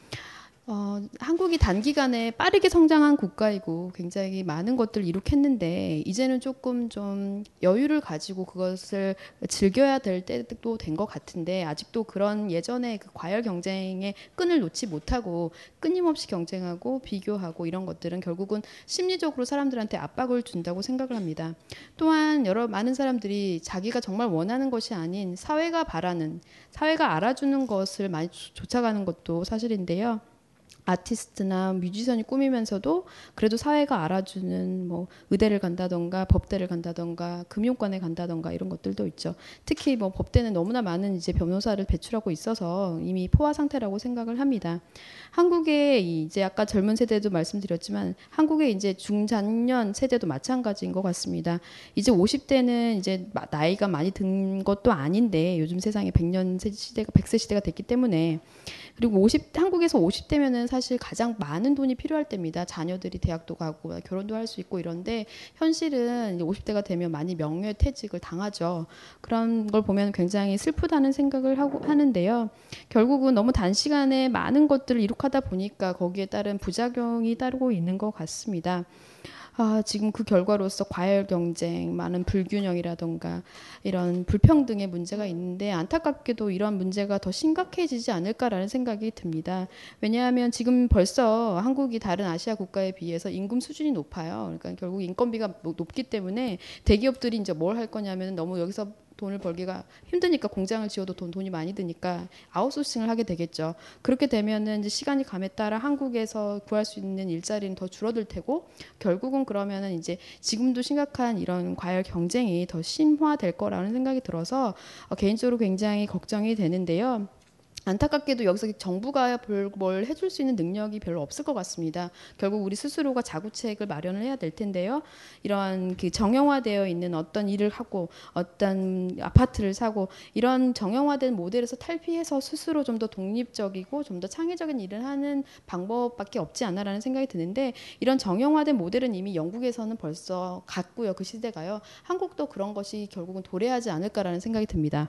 어, 한국이 단기간에 빠르게 성장한 국가이고 굉장히 많은 것들을 이룩했는데 이제는 조금 좀 여유를 가지고 그것을 즐겨야 될 때도 된 것 같은데 아직도 그런 예전의 그 과열 경쟁의 끈을 놓지 못하고 끊임없이 경쟁하고 비교하고 이런 것들은 결국은 심리적으로 사람들한테 압박을 준다고 생각을 합니다. 또한 여러 많은 사람들이 자기가 정말 원하는 것이 아닌 사회가 바라는 사회가 알아주는 것을 많이 쫓아가는 것도 사실인데요. 아티스트나 뮤지션이 꾸미면서도 그래도 사회가 알아주는 뭐 의대를 간다던가 법대를 간다던가 금융권에 간다던가 이런 것들도 있죠. 특히 뭐 법대는 너무나 많은 이제 변호사를 배출하고 있어서 이미 포화 상태라고 생각을 합니다. 한국의 이제 아까 젊은 세대도 말씀드렸지만 한국의 이제 중장년 세대도 마찬가지인 것 같습니다. 이제 50대는 이제 나이가 많이 든 것도 아닌데 요즘 세상에 100년 시대가 100세 시대가 됐기 때문에 그리고 50 한국에서 50대면은 사실 가장 많은 돈이 필요할 때입니다. 자녀들이 대학도 가고 결혼도 할 수 있고 이런데 현실은 50대가 되면 많이 명예퇴직을 당하죠. 그런 걸 보면 굉장히 슬프다는 생각을 하고 하는데요. 결국은 너무 단시간에 많은 것들을 이룩하다 보니까 거기에 따른 부작용이 따르고 있는 것 같습니다. 아, 지금 그 결과로서 과열 경쟁, 많은 불균형이라던가 이런 불평등의 문제가 있는데 안타깝게도 이런 문제가 더 심각해지지 않을까라는 생각이 듭니다. 왜냐하면 지금 벌써 한국이 다른 아시아 국가에 비해서 임금 수준이 높아요. 그러니까 결국 인건비가 높기 때문에 대기업들이 이제 뭘 할 거냐면 너무 여기서 돈을 벌기가 힘드니까 공장을 지어도 돈, 돈이 많이 드니까 아웃소싱을 하게 되겠죠. 그렇게 되면은 시간이 감에 따라 한국에서 구할 수 있는 일자리는 더 줄어들 테고 결국은 그러면은 이제 지금도 심각한 이런 과열 경쟁이 더 심화될 거라는 생각이 들어서 어, 개인적으로 굉장히 걱정이 되는데요. 안타깝게도 여기서 정부가 뭘 해줄 수 있는 능력이 별로 없을 것 같습니다. 결국 우리 스스로가 자구책을 마련을 해야 될 텐데요. 이러한 그 정형화되어 있는 어떤 일을 하고 어떤 아파트를 사고 이런 정형화된 모델에서 탈피해서 스스로 좀 더 독립적이고 좀 더 창의적인 일을 하는 방법밖에 없지 않나라는 생각이 드는데 이런 정형화된 모델은 이미 영국에서는 벌써 갔고요. 그 시대가요. 한국도 그런 것이 결국은 도래하지 않을까라는 생각이 듭니다.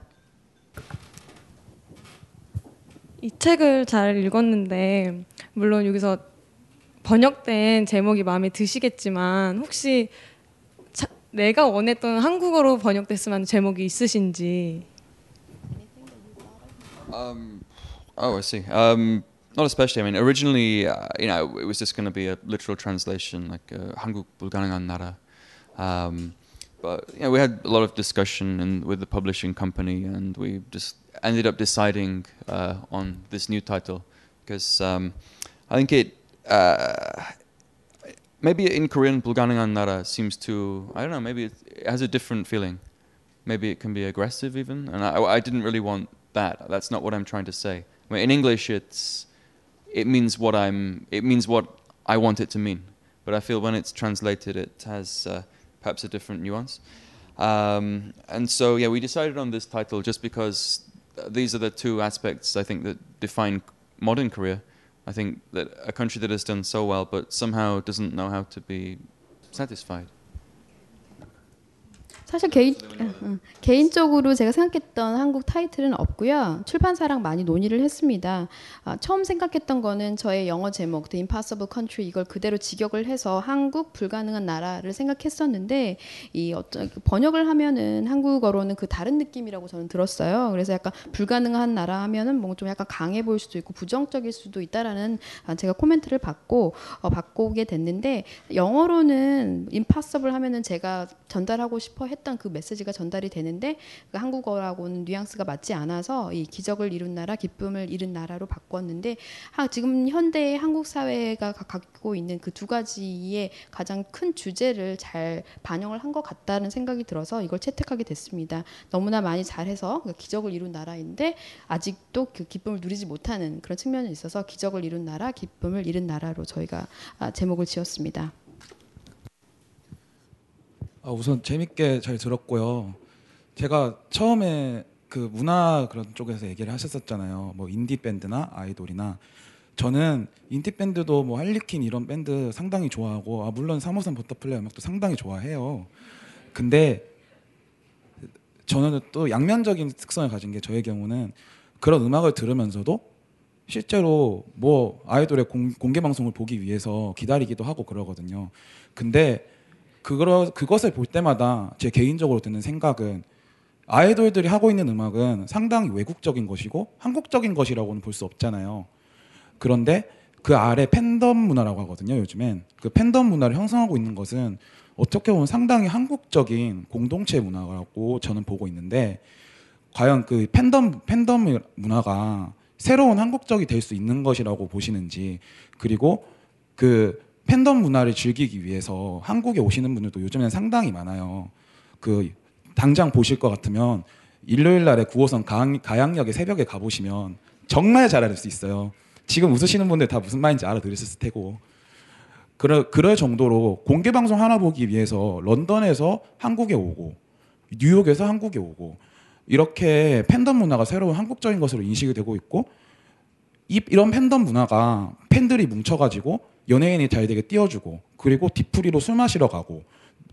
이 책을 잘 읽었는데 물론 여기서 번역된 제목이 마음에 드시겠지만 혹시 자, 내가 원했던 한국어로 번역됐으면 하는 제목이 있으신지? Um, oh, I see. Um, not especially. I mean, originally, uh, you know, it was just going to be a literal translation, like uh, 한국 불가능한 나라. Um, but yeah, we had a lot of discussion and with the publishing company, and we just ended up deciding uh, on this new title because um, I think it uh, maybe in Korean Bulganingan Nara seems to I don't know maybe it, it, has a different feeling. Maybe it can be aggressive even, and I, I, didn't really want that. That's not what I'm trying to say. I mean, in English, it's it means what I'm it means what I want it to mean, but I feel when it's translated, it has uh, perhaps a different nuance. Um, and so, yeah, we decided on this title just because these are the two aspects I think that define modern Korea. I think that a country that has done so well but somehow doesn't know how to be satisfied. 사실 개인 응, 개인적으로 제가 생각했던 한국 타이틀은 없고요. 출판사랑 많이 논의를 했습니다. 아, 처음 생각했던 거는 저의 영어 제목 The Impossible Country 이걸 그대로 직역을 해서 한국 불가능한 나라를 생각했었는데 이 어떤 그 번역을 하면은 한국어로는 그 다른 느낌이라고 저는 들었어요. 그래서 약간 불가능한 나라 하면은 뭔가 좀 약간 강해 보일 수도 있고 부정적일 수도 있다라는 아, 제가 코멘트를 받고 어, 바꾸게 됐는데 영어로는 impossible 하면은 제가 전달하고 싶어 했던 그 메시지가 전달이 되는데 그 한국어라고는 뉘앙스가 맞지 않아서 이 기적을 이룬 나라, 기쁨을 이룬 나라로 바꿨는데 하, 지금 현대의 한국 사회가 가- 갖고 있는 그 두 가지의 가장 큰 주제를 잘 반영을 한 것 같다는 생각이 들어서 이걸 채택하게 됐습니다. 너무나 많이 잘해서 그 기적을 이룬 나라인데 아직도 그 기쁨을 누리지 못하는 그런 측면이 있어서 기적을 이룬 나라, 기쁨을 잃은 나라로 저희가 아, 제목을 지었습니다. 아, 우선 재밌게 잘 들었고요. 제가 처음에 그 문화 그런 쪽에서 얘기를 하셨었잖아요. 뭐 인디 밴드나 아이돌이나 저는 인디 밴드도 뭐 할리퀸 이런 밴드 상당히 좋아하고 아 물론 353 버터플라이 음악도 상당히 좋아해요. 근데 저는 또 양면적인 특성을 가진 게 저의 경우는 그런 음악을 들으면서도 실제로 뭐 아이돌의 공, 공개 방송을 보기 위해서 기다리기도 하고 그러거든요. 근데 그거 그것을 볼 때마다 제 개인적으로 드는 생각은 아이돌들이 하고 있는 음악은 상당히 외국적인 것이고 한국적인 것이라고는 볼 수 없잖아요. 그런데 그 아래 팬덤 문화라고 하거든요. 요즘엔 그 팬덤 문화를 형성하고 있는 것은 어떻게 보면 상당히 한국적인 공동체 문화라고 저는 보고 있는데 과연 그 팬덤 팬덤 문화가 새로운 한국적이 될 수 있는 것이라고 보시는지 그리고 그 팬덤 문화를 즐기기 위해서 한국에 오시는 분들도 요즘에는 상당히 많아요. 그 당장 보실 것 같으면 일요일 날에 9호선 가양, 가양 역에 새벽에 가보시면 정말 잘 알 수 있어요. 지금 웃으시는 분들 다 무슨 말인지 알아들으셨을 테고. 그럴, 그럴 정도로 공개 방송 하나 보기 위해서 런던에서 한국에 오고 뉴욕에서 한국에 오고 이렇게 팬덤 문화가 새로운 한국적인 것으로 인식이 되고 있고 이, 이런 팬덤 문화가 팬들이 뭉쳐가지고 연예인이 잘 되게 띄워주고 그리고 뒤풀이로 술 마시러 가고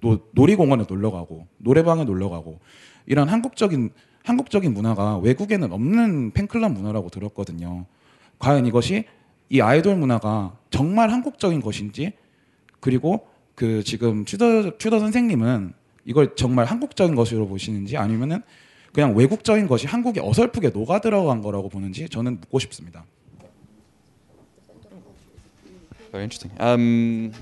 또 놀이공원에 놀러 가고 노래방에 놀러 가고 이런 한국적인 한국적인 문화가 외국에는 없는 팬클럽 문화라고 들었거든요. 과연 이것이 이 아이돌 문화가 정말 한국적인 것인지 그리고 그 지금 튜더 튜더 선생님은 이걸 정말 한국적인 것으로 보시는지 아니면은 그냥 외국적인 것이 한국에 어설프게 녹아 들어간 거라고 보는지 저는 묻고 싶습니다. Very interesting. Um,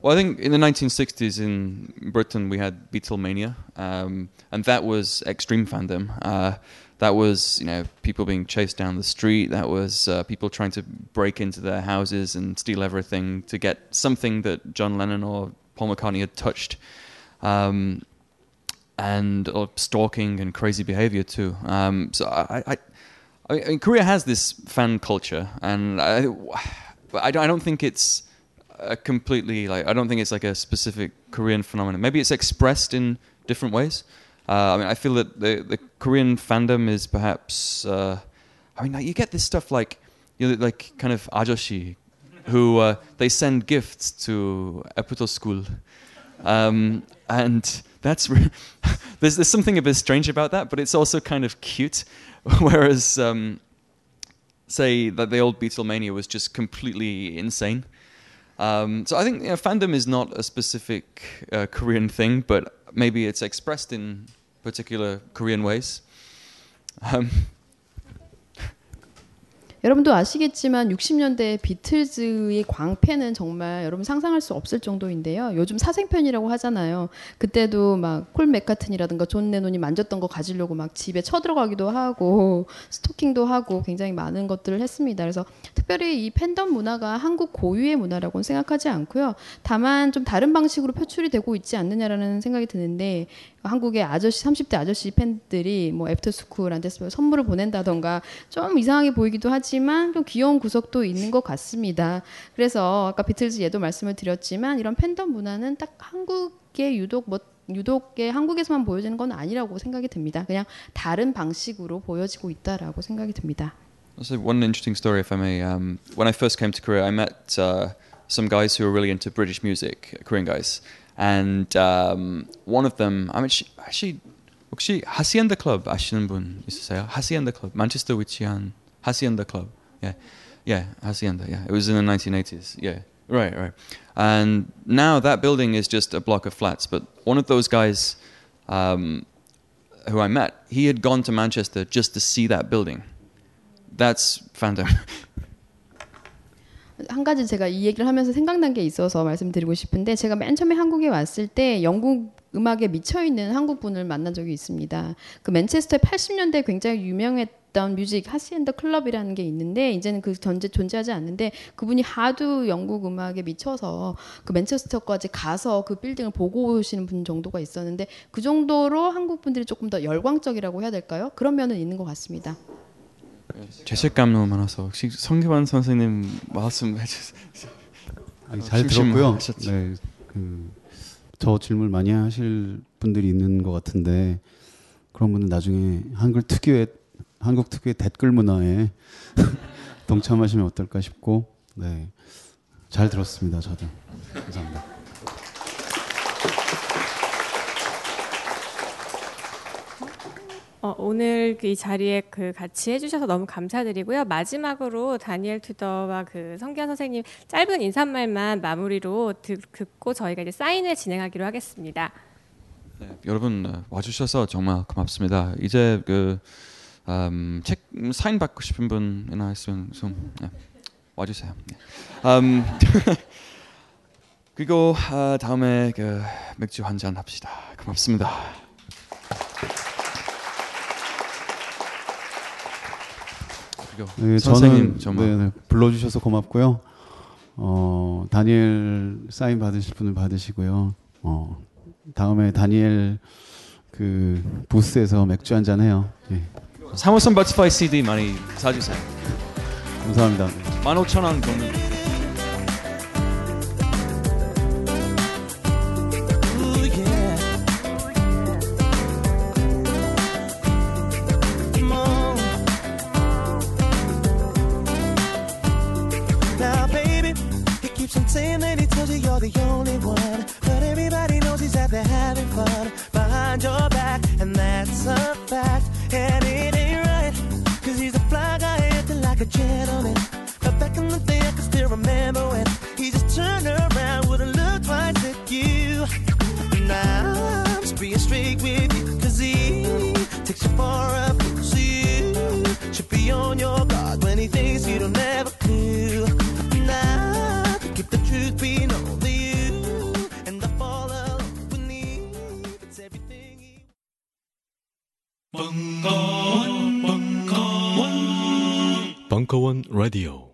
well, I think in the 1960s in Britain we had Beatlemania, um, and that was extreme fandom. Uh, that was, you know, people being chased down the street. That was uh, people trying to break into their houses and steal everything to get something that John Lennon or Paul McCartney had touched. Um, and or stalking and crazy behavior too. Um, so I, I, I mean, Korea has this fan culture, and I, but I don't, I don't think it's a completely like I don't think it's like a specific Korean phenomenon. Maybe it's expressed in different ways. Uh, I mean, I feel that the the Korean fandom is perhaps. Uh, I mean, like, you get this stuff like you know, like kind of ajoshi, who uh, they send gifts to Eputo school, um, and that's re- (laughs) there's there's something a bit strange about that, but it's also kind of cute. (laughs) Whereas, um, say that the old Beatlemania was just completely insane. Um, so I think you know, fandom is not a specific uh, Korean thing, but maybe it's expressed in particular Korean ways. Um, 여러분도 아시겠지만 60년대 비틀즈의 광팬은 정말 여러분 상상할 수 없을 정도인데요. 요즘 사생팬이라고 하잖아요. 그때도 막 폴 매카트니라든가 존 레논이 만졌던 거 가지려고 막 집에 쳐들어가기도 하고 스토킹도 하고 굉장히 많은 것들을 했습니다. 그래서 특별히 이 팬덤 문화가 한국 고유의 문화라고는 생각하지 않고요. 다만 좀 다른 방식으로 표출이 되고 있지 않느냐라는 생각이 드는데 한국의 아저씨 30대 아저씨 팬들이 뭐 애프터스쿨한테 선물을 보낸다던가 좀 이상하게 보이기도 하지만 좀 귀여운 구석도 있는 것 같습니다. 그래서 아까 비틀즈 예도 말씀을 드렸지만 이런 팬덤 문화는 딱 한국의 유독 뭐 유독의 한국에서만 보여지는 건 아니라고 생각이 듭니다. 그냥 다른 방식으로 보여지고 있다라고 생각이 듭니다. Say one interesting story, if I may. Um, when I first came to Korea, I met uh, some guys who were really into British music, Korean guys, and um, one of them, I mean, she, actually, 혹시 하시엔더 클럽 아시는 분 있으세요? 하시엔더 클럽, 만체스터 위치한 하시엔더 클럽. Yeah, yeah, hacienda. Yeah, it was in the 1980s. Yeah, right, right. And now that building is just a block of flats. But one of those guys, um, who I met, he had gone to Manchester just to see that building. That's fandom. (laughs) 한 가지 제가 이 얘기를 하면서 생각난 게 있어서 말씀드리고 싶은데 제가 맨 처음에 한국에 왔을 때 영국 음악에 미쳐 있는 한국 분을 만난 적이 있습니다. 그 맨체스터에 80년대 굉장히 유명했던 뮤직 하시엔더 클럽이라는 게 있는데 이제는 그 전제 존재하지 않는데 그분이 하도 영국 음악에 미쳐서 그 맨체스터까지 가서 그 빌딩을 보고 오시는 분 정도가 있었는데 그 정도로 한국 분들이 조금 더 열광적이라고 해야 될까요? 그런 면은 있는 것 같습니다. 죄책감 너무 많아서 혹시 성규환 선생님 말씀 해 주세요. 아니, 잘 들었고요. 네, 그저 질문 많이 하실 분들이 있는 것 같은데 그런 분은 나중에 한글 특유의 한국 특유의 댓글 문화에 (laughs) 동참하시면 어떨까 싶고 네, 잘 들었습니다. 저도 감사합니다. 어, 오늘 그이 자리에 그 같이 해주셔서 너무 감사드리고요. 마지막으로 다니엘 투더와 그 성기현 선생님 짧은 인사말만 마무리로 듣, 듣고 저희가 이제 사인을 진행하기로 하겠습니다. 네, 여러분 어, 와주셔서 정말 고맙습니다. 이제 그 음, 책 사인 받고 싶은 분이나 있으면 좀 네, 와주세요. 네. 음, (laughs) 그리고 어, 다음에 그 맥주 한 잔 합시다. 고맙습니다. 그리고 네, 선생님 저는 정말 네, 네, 불러주셔서 고맙고요. 어, 다니엘 사인 받으실 분은 받으시고요. 어, 다음에 다니엘 그 부스에서 맥주 한 잔 해요. 예. 사무선 버티파이 CD 많이 사주세요. 감사합니다. 15,000원 정도. The only 벙커